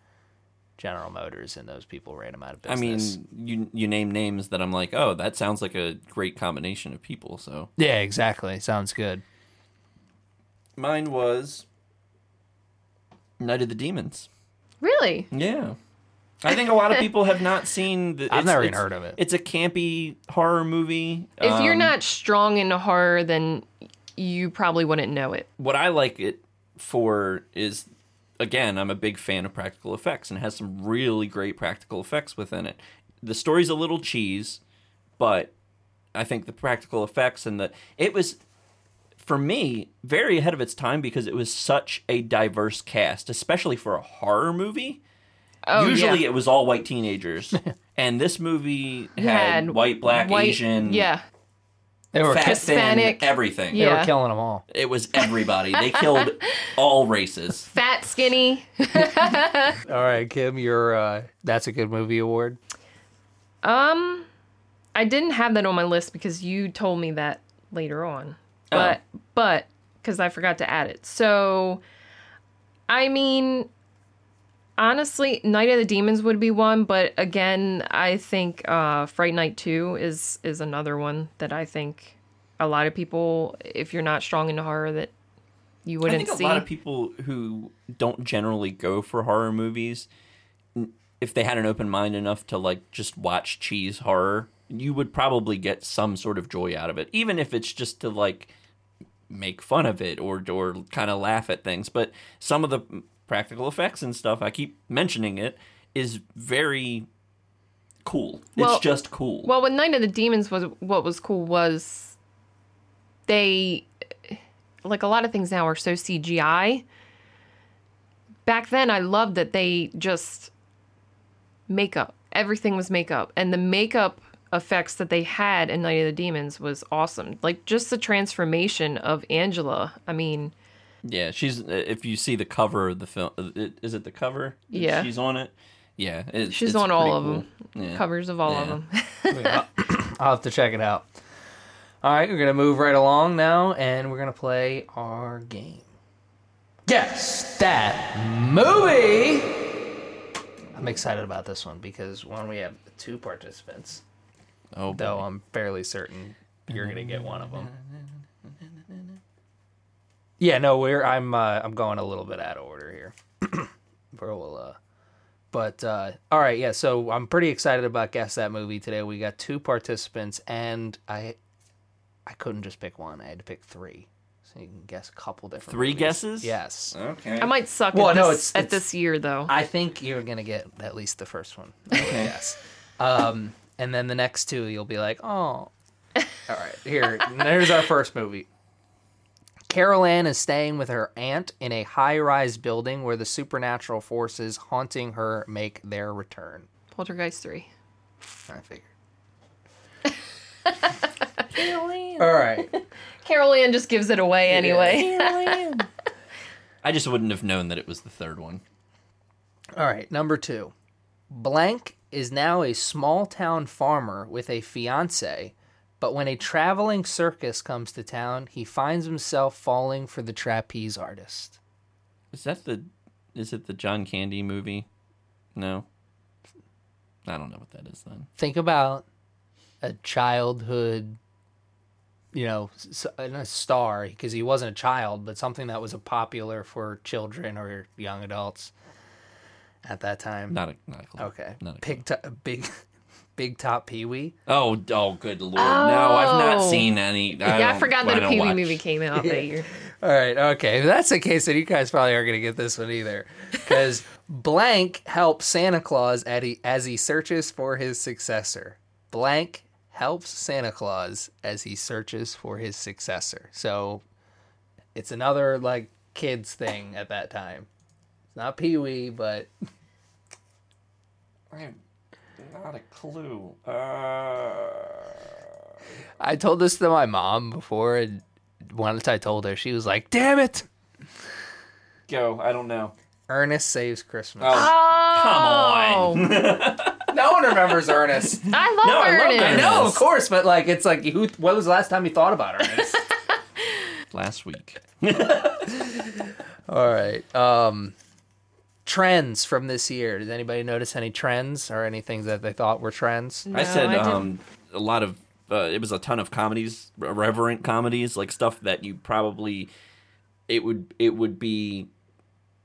General Motors, and those people ran him out of business. I mean, you you name names that I'm like, oh, that sounds like a great combination of people. So yeah, exactly. Sounds good. mine was Night of the Demons. Really? Yeah. I think a lot of people have not seen. The, I've it's- never even it's- heard of it. It's a campy horror movie. If you're Um, not strong into horror, then you probably wouldn't know it. what I like it for is again, I'm a big fan of practical effects and it has some really great practical effects within it. The story's a little cheese, but I think the practical effects and the it was for me very ahead of its time because it was such a diverse cast, especially for a horror movie. Oh, Usually yeah. it was all white teenagers. and this movie had, had white, black, white- Asian, Yeah. They were fat, Hispanic. thin, everything. they were killing them all. It was everybody. They killed all races. Fat, skinny. All right, Kim, your uh, that's a good movie award. Um, I didn't have that on my list because you told me that later on. But but because I forgot to add it. So, I mean, honestly, Night of the Demons would be one. But again, I think uh, Fright Night Two is is another one that I think a lot of people, if you're not strong into horror, that you wouldn't think a see. lot of people who don't generally go for horror movies, if they had an open mind enough to like just watch cheese horror, you would probably get some sort of joy out of it, even if it's just to like make fun of it or or kind of laugh at things. But some of the practical effects and stuff, I keep mentioning it, is very cool. Well- it's just cool. Well, with Night of the Demons was what was cool was they like a lot of things now are so CGI. Back then I loved that they just makeup. Everything was makeup and the makeup effects that they had in Night of the Demons was awesome. Like just the transformation of Angela. I mean, Yeah, she's. uh, If you see the cover of the film, is it the cover? Yeah. she's on it. Yeah, it's, she's it's on all pretty of cool. them. Yeah. Covers of all of Yeah. them. I'll have to check it out. All right, we're gonna move right along now, and we're gonna play our game. Guess that movie. I'm excited about this one because one, we have two participants, Oh, though. I'm fairly certain you're gonna get one of them. Yeah, no, we're I'm uh, I'm going a little bit out of order here. we'll, uh, but uh, all right, yeah. So I'm pretty excited about guess that movie today. We got two participants, and I I couldn't just pick one. I had to pick three, so you can guess a couple different. Three movies. guesses? Yes. Okay. I might suck Well, at, no, this, it's- at it's- this year though. I think you're gonna get at least the first one. Okay. yes. Um, and then the next two, you'll be like, oh. All right. Here, there's our first movie. Carol Ann is staying with her aunt in a high-rise building where the supernatural forces haunting her make their return. Poltergeist 3. I figured. All right. Carol Ann just gives it away anyway. I just wouldn't have known that it was the third one. All right, number two. Blank is now a small town farmer with a fiance, but when a traveling circus comes to town, he finds himself falling for the trapeze artist. Is that the? Is it the John Candy movie? No. I don't know what that is then. Think about a childhood, you know, a star, because he wasn't a child, but something that was a popular for children or young adults at that time. Not a. Not a clue. Okay. Not a Big, to- big, big top Pee Wee. Oh, oh, good lord! No, I've not Oh. seen any. I yeah, I forgot that I a Pee Wee movie came out that year. All right, okay. If that's the case, then you guys probably aren't going to get this one either. Because Blank helps Santa Claus at he, as he searches for his successor. Blank helps Santa Claus as he searches for his successor. So it's another, like, kids thing at that time. It's not Pee Wee, but I have not a clue. Uh... I told this to my mom before, and once I told her, she was like, damn it! Go. I don't know. Ernest Saves Christmas. Oh, Oh, No one remembers Ernest. I love No, I love Ernest. Ernest. No, of course, but like it's like who? When was the last time you thought about Ernest? last week. All right. Um, trends from this year. Did anybody notice any trends or anything that they thought were trends? I said I um, a lot of. Uh, it was a ton of comedies, reverent comedies, like stuff that you probably. It would it would be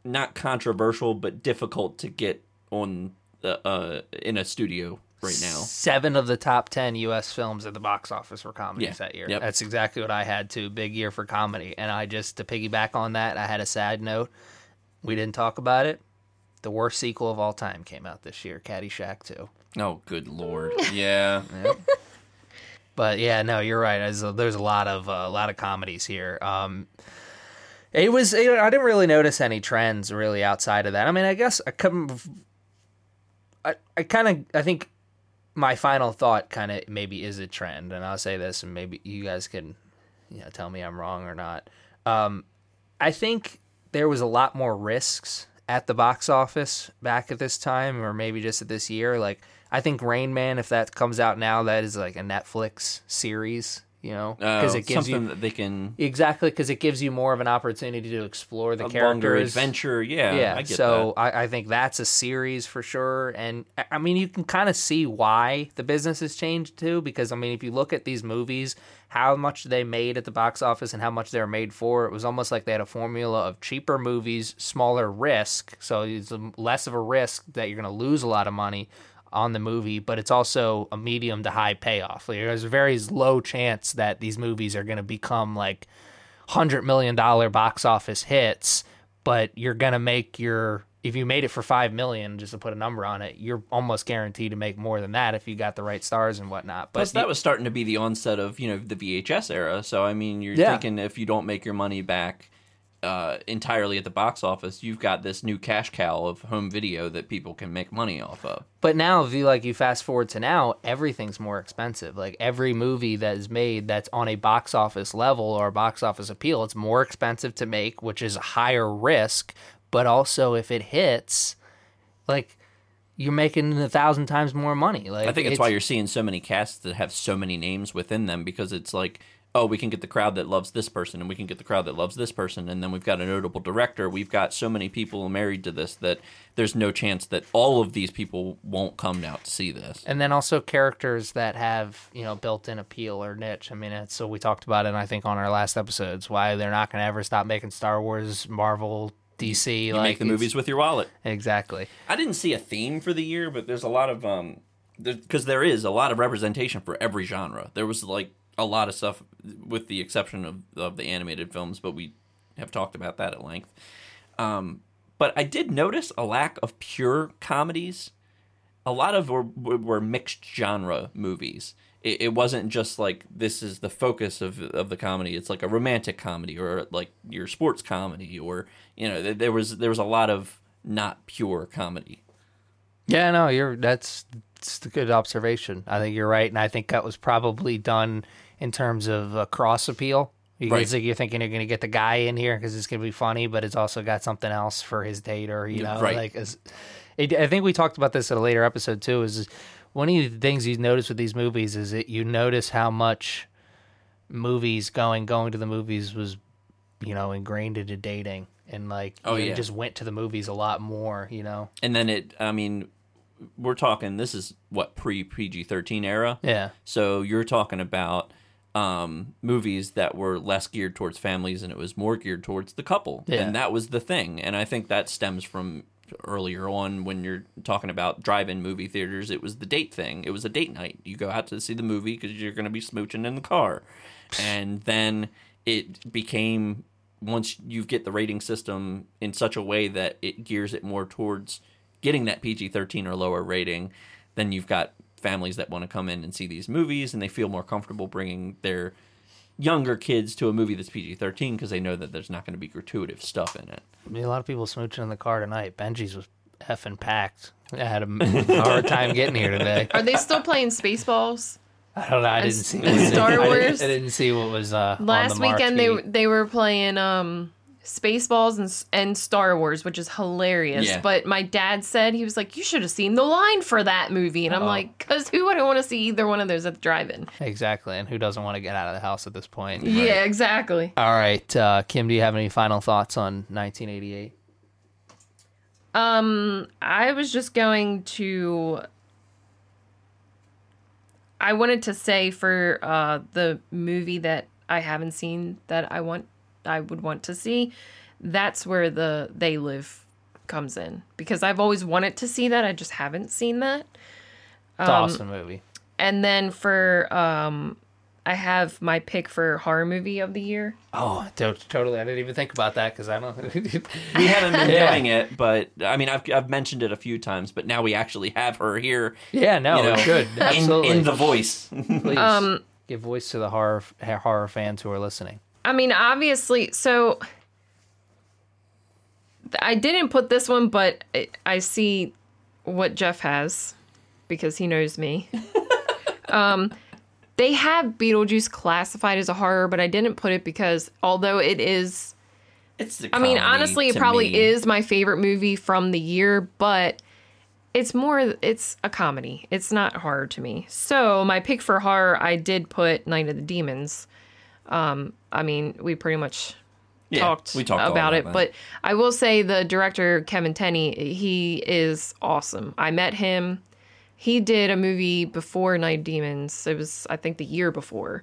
not controversial, but difficult to get on the uh in a studio right now. Seven of the top ten U.S. films at the box office were comedies Yeah. that year. Yep. That's exactly what I had too. Big year for comedy, and I just to piggyback on that, I had a sad note. We didn't talk about it. The worst sequel of all time came out this year, Caddyshack 2. Oh, good lord. Yeah. But yeah, no, you're right. There's a, there's a lot of uh, a lot of comedies here. Um, it was you know, I didn't really notice any trends really outside of that. I mean, I guess I come, I I kind of I think my final thought kind of maybe is a trend, and I'll say this, and maybe you guys can you know tell me I'm wrong or not. Um, I think there was a lot more risks at the box office back at this time, or maybe just at this year. Like I think Rain Man, if that comes out now, that is like a Netflix series, you know, because Uh, it gives something you that they can exactly because it gives you more of an opportunity to explore the characters. adventure. Yeah, Yeah, I get so I, I think that's a series for sure, and I- I mean you can kind of see why the business has changed too. Because I mean, if you look at these movies, how much they made at the box office and how much they were made for, it was almost like they had a formula of cheaper movies, smaller risk, so it's less of a risk that you're going to lose a lot of money on the movie, but it's also a medium to high payoff. Like, there's a very low chance that these movies are going to become like hundred million dollar box office hits, but you're gonna make your if you made it for five million, just to put a number on it, you're almost guaranteed to make more than that if you got the right stars and whatnot. But Plus, that was starting to be the onset of you know the VHS era. So I mean, you're Yeah. thinking if you don't make your money back uh, entirely at the box office, you've got this new cash cow of home video that people can make money off of. But now, if you like, you fast forward to now, everything's more expensive. Like every movie that is made that's on a box office level or a box office appeal, it's more expensive to make, which is a higher risk. But also, if it hits, like you're making a thousand times more money. Like I think that's it's- why you're seeing so many casts that have so many names within them because it's like, oh, we can get the crowd that loves this person and we can get the crowd that loves this person. And then we've got a notable director. We've got so many people married to this that there's no chance that all of these people won't come out to see this. and then also characters that have you know built-in appeal or niche. I mean, it's, so we talked about it. I think on our last episodes why they're not going to ever stop making Star Wars, Marvel, DC. You like make the movies with your wallet. exactly. I didn't see a theme for the year, but there's a lot of um, because there is a lot of representation for every genre. There was like a lot of stuff, with the exception of of the animated films, but we have talked about that at length. Um, but I did notice a lack of pure comedies. A lot of were, were mixed genre movies. It, it wasn't just like this is the focus of of the comedy. It's like a romantic comedy or like your sports comedy, or you know, there- was there was a lot of not pure comedy. Yeah, no, you're that's it's a good observation. I think you're right, and I think that was probably done in terms of a cross appeal. You Right. like you're thinking you're going to get the guy in here because it's going to be funny, but it's also got something else for his date, or you know, Right. like as, it, I think we talked about this at a later episode too. Is one of the things you notice with these movies is that you notice how much movies going going to the movies was you know ingrained into dating and like Oh, you yeah. just went to the movies a lot more you know and then it i mean we're talking this is what pre pg-13 era yeah so you're talking about um, movies that were less geared towards families and it was more geared towards the couple. Yeah. and that was the thing. And i think that stems from earlier on when you're talking about drive-in movie theaters it was the date thing. It was a date night. You go out to see the movie because you're going to be smooching in the car. And then it became once you get the rating system in such a way that it gears it more towards getting that PG-13 or lower rating, then you've got families that want to come in and see these movies and they feel more comfortable bringing their younger kids to a movie that's PG-13 because they know that there's not going to be gratuitous stuff in it. I mean, a lot of people smooching in the car tonight. Benji's was effing packed. I had a hard time getting here today. Are they still playing Spaceballs? I don't know. I didn't see. and what Star I didn't- Wars? I didn't, see what was uh, on Last the weekend they they were playing um Spaceballs and and Star Wars, which is hilarious. Yeah. But my dad said he was like, "You should have seen the line for that movie," and I'm Oh. like, "Cause who wouldn't want to see either one of those at the drive-in?" exactly. And who doesn't want to get out of the house at this point? Yeah, exactly. All right, uh, Kim. Do you have any final thoughts on 1988? Um, I was just going to. I wanted to say for uh, the movie that I haven't seen that I want, I would want to see, that's where the They Live comes in because I've always wanted to see that. I just haven't seen that. It's an awesome movie. And then for um I have my pick for horror movie of the year. Oh, to- totally. I didn't even think about that because I don't. We haven't been Yeah. doing it, but I mean, I've, I've mentioned it a few times, but now we actually have her here. yeah, no, you know, it should in, absolutely. in the voice. Please Um, give voice to the horror horror fans who are listening. I mean, obviously, so I didn't put this one, but I- see what Jeff has because he knows me. um, they have Beetlejuice classified as a horror, but I didn't put it because although it is, It's the I mean, honestly, it probably me. is my favorite movie from the year, but it's more, it's a comedy. It's not horror to me. So my pick for horror, I did put Night of the Demons. Um, I mean, we pretty much Yeah, talked, we talked about, it, that. but I will say the director Kevin Tenney, he is awesome. I met him. He did a movie before Night Demons. It was I think the year before,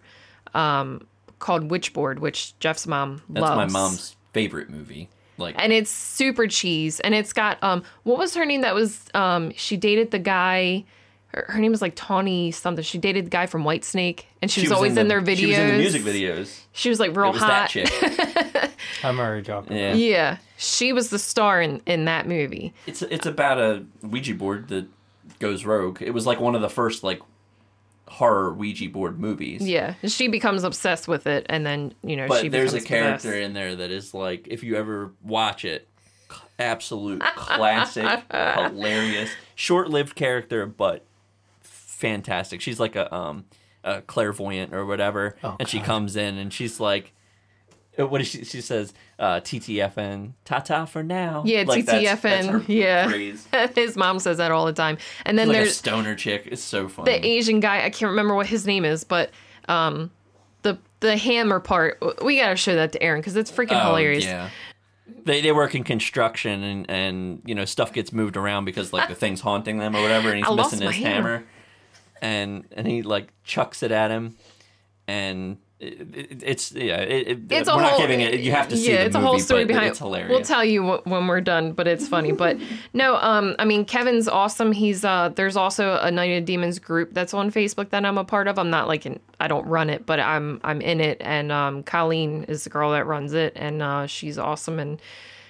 um, called Witchboard, which Jeff's mom that's loves. my mom's favorite movie. Like, and it's super cheese. And it's got um, what was her name? That was um, she dated the guy. Her, her name was like Tawny something. She dated the guy from Whitesnake, and she, she was, always the- in their videos. She was in the music videos. She was like real It was hot. that chick. I'm already joking. Yeah. Yeah, she was the star in in that movie. It's it's about a Ouija board that goes rogue. It was like one of the first like horror Ouija board movies. Yeah, and she becomes obsessed with it, and then you know she becomes But there's a character possessed. in there that is like, if you ever watch it, absolute classic, hilarious, short-lived character, but fantastic. She's like a um a clairvoyant or whatever, and she comes in and she's like, uh, what is she? She says, uh, "TTFN, ta-ta for now." Yeah, Like, that's- that's TTFN, her yeah. His mom says that all the time, and then Like a there's stoner chick. It's so funny. the Asian guy. I can't remember what his name is, but um, the the hammer part. We gotta show that to Aaron because it's freaking Oh, hilarious. Yeah. They, they work in construction and, and you know stuff gets moved around because like the thing's haunting them or whatever and he's I missing his hammer. hammer. And and he like chucks it at him and it, it, it's yeah it, it, It's we're a not giving it you have to see yeah, it's movie a whole story behind. it's hilarious We'll tell you wh- when we're done, but it's funny. But no, um, I mean Kevin's awesome. He's uh, there's also a Night of Demons group that's on Facebook that I'm a part of. I'm not like in, I don't run it, but I'm I'm in it, and um, Colleen is the girl that runs it, and uh, she's awesome, and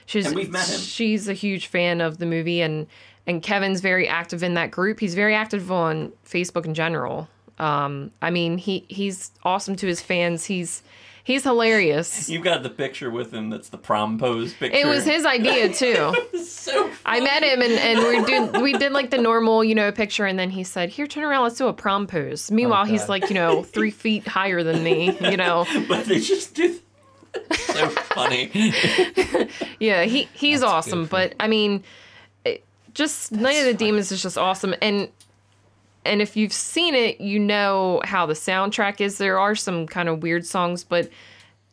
she's And we've met him. she's a huge fan of the movie, and and Kevin's very active in that group. He's very active on Facebook in general. Um, I mean he he's awesome to his fans. He's he's hilarious. you've got the picture with him that's the prom pose picture It was his idea too. so I met him and, and we did we did like the normal, you know, picture and then he said, Here, turn around, let's do a prom pose. Meanwhile, he's like, you know, three feet higher than me, you know. but they just do so funny Yeah, he he's awesome. But I mean just Night of the Demons is just awesome. And and if you've seen it, you know how the soundtrack is. There are some kind of weird songs, but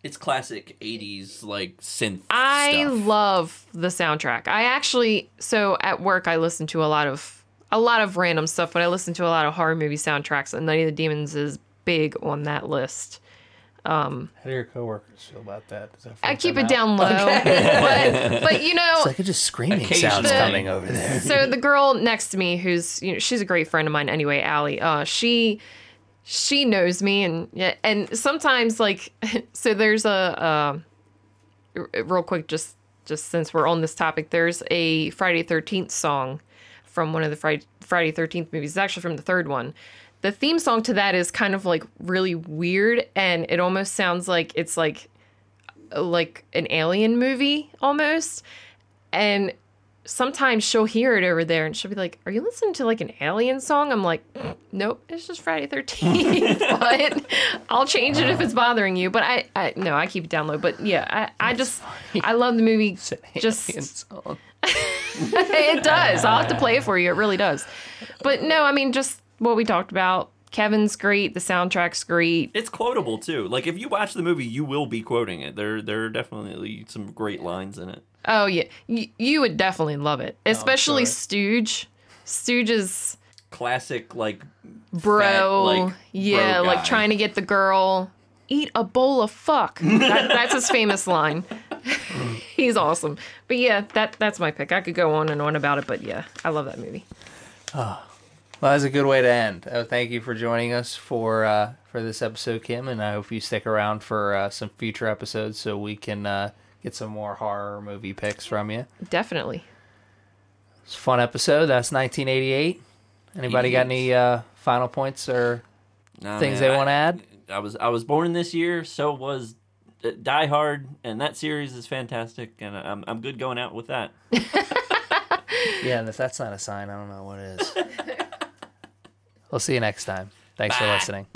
it's classic 80s like synth I stuff. love the soundtrack. I actually so at work I listen to a lot of a lot of random stuff, but I listen to a lot of horror movie soundtracks, and Night of the Demons is big on that list. How do your coworkers feel about that? Does that I keep it out? down low, but, but you know, It's like just screaming sounds Occasionally. coming over there. so the girl next to me, who's you know, she's a great friend of mine anyway, Allie. Uh, she she knows me, and yeah, and sometimes like, so there's a uh, real quick, just just since we're on this topic, there's a Friday Thirteenth song from one of the Friday Friday Thirteenth movies. It's actually from the third one. The theme song to that is kind of like really weird, and it almost sounds like it's like like an alien movie almost. And sometimes she'll hear it over there and she'll be like, Are you listening to like an alien song? I'm like, Nope, it's just Friday 13th. but I'll change it if it's bothering you. But I, I no, I keep it down low. But yeah, I, I just, I love the movie. Just, it does. I'll have to play it for you. It really does. But no, I mean, just what we talked about. Kevin's great. The soundtrack's great. It's quotable too. Like if you watch the movie, you will be quoting it. There, there are definitely some great lines in it. Oh yeah, y- you would definitely love it, oh, especially sure. Stooge. Stooge's Classic, like bro, Fat, like, yeah, bro like trying to get the girl eat a bowl of fuck. That, that's his famous line. He's awesome. But yeah, that that's my pick. I could go on and on about it, but yeah, I love that movie. Ah. Well, that's a good way to end. Uh, thank you for joining us for uh, for this episode, Kim, and I hope you stick around for uh, some future episodes so we can uh, get some more horror movie picks from you. Definitely. It's a fun episode. That's 1988. Anybody got any uh, final points or Nah, things man, they want to add? I was I was born this year, so was uh, Die Hard, and that series is fantastic, and I'm I'm good going out with that. Yeah, and if that's not a sign, I don't know what is. We'll see you next time. Thanks Bye. for listening.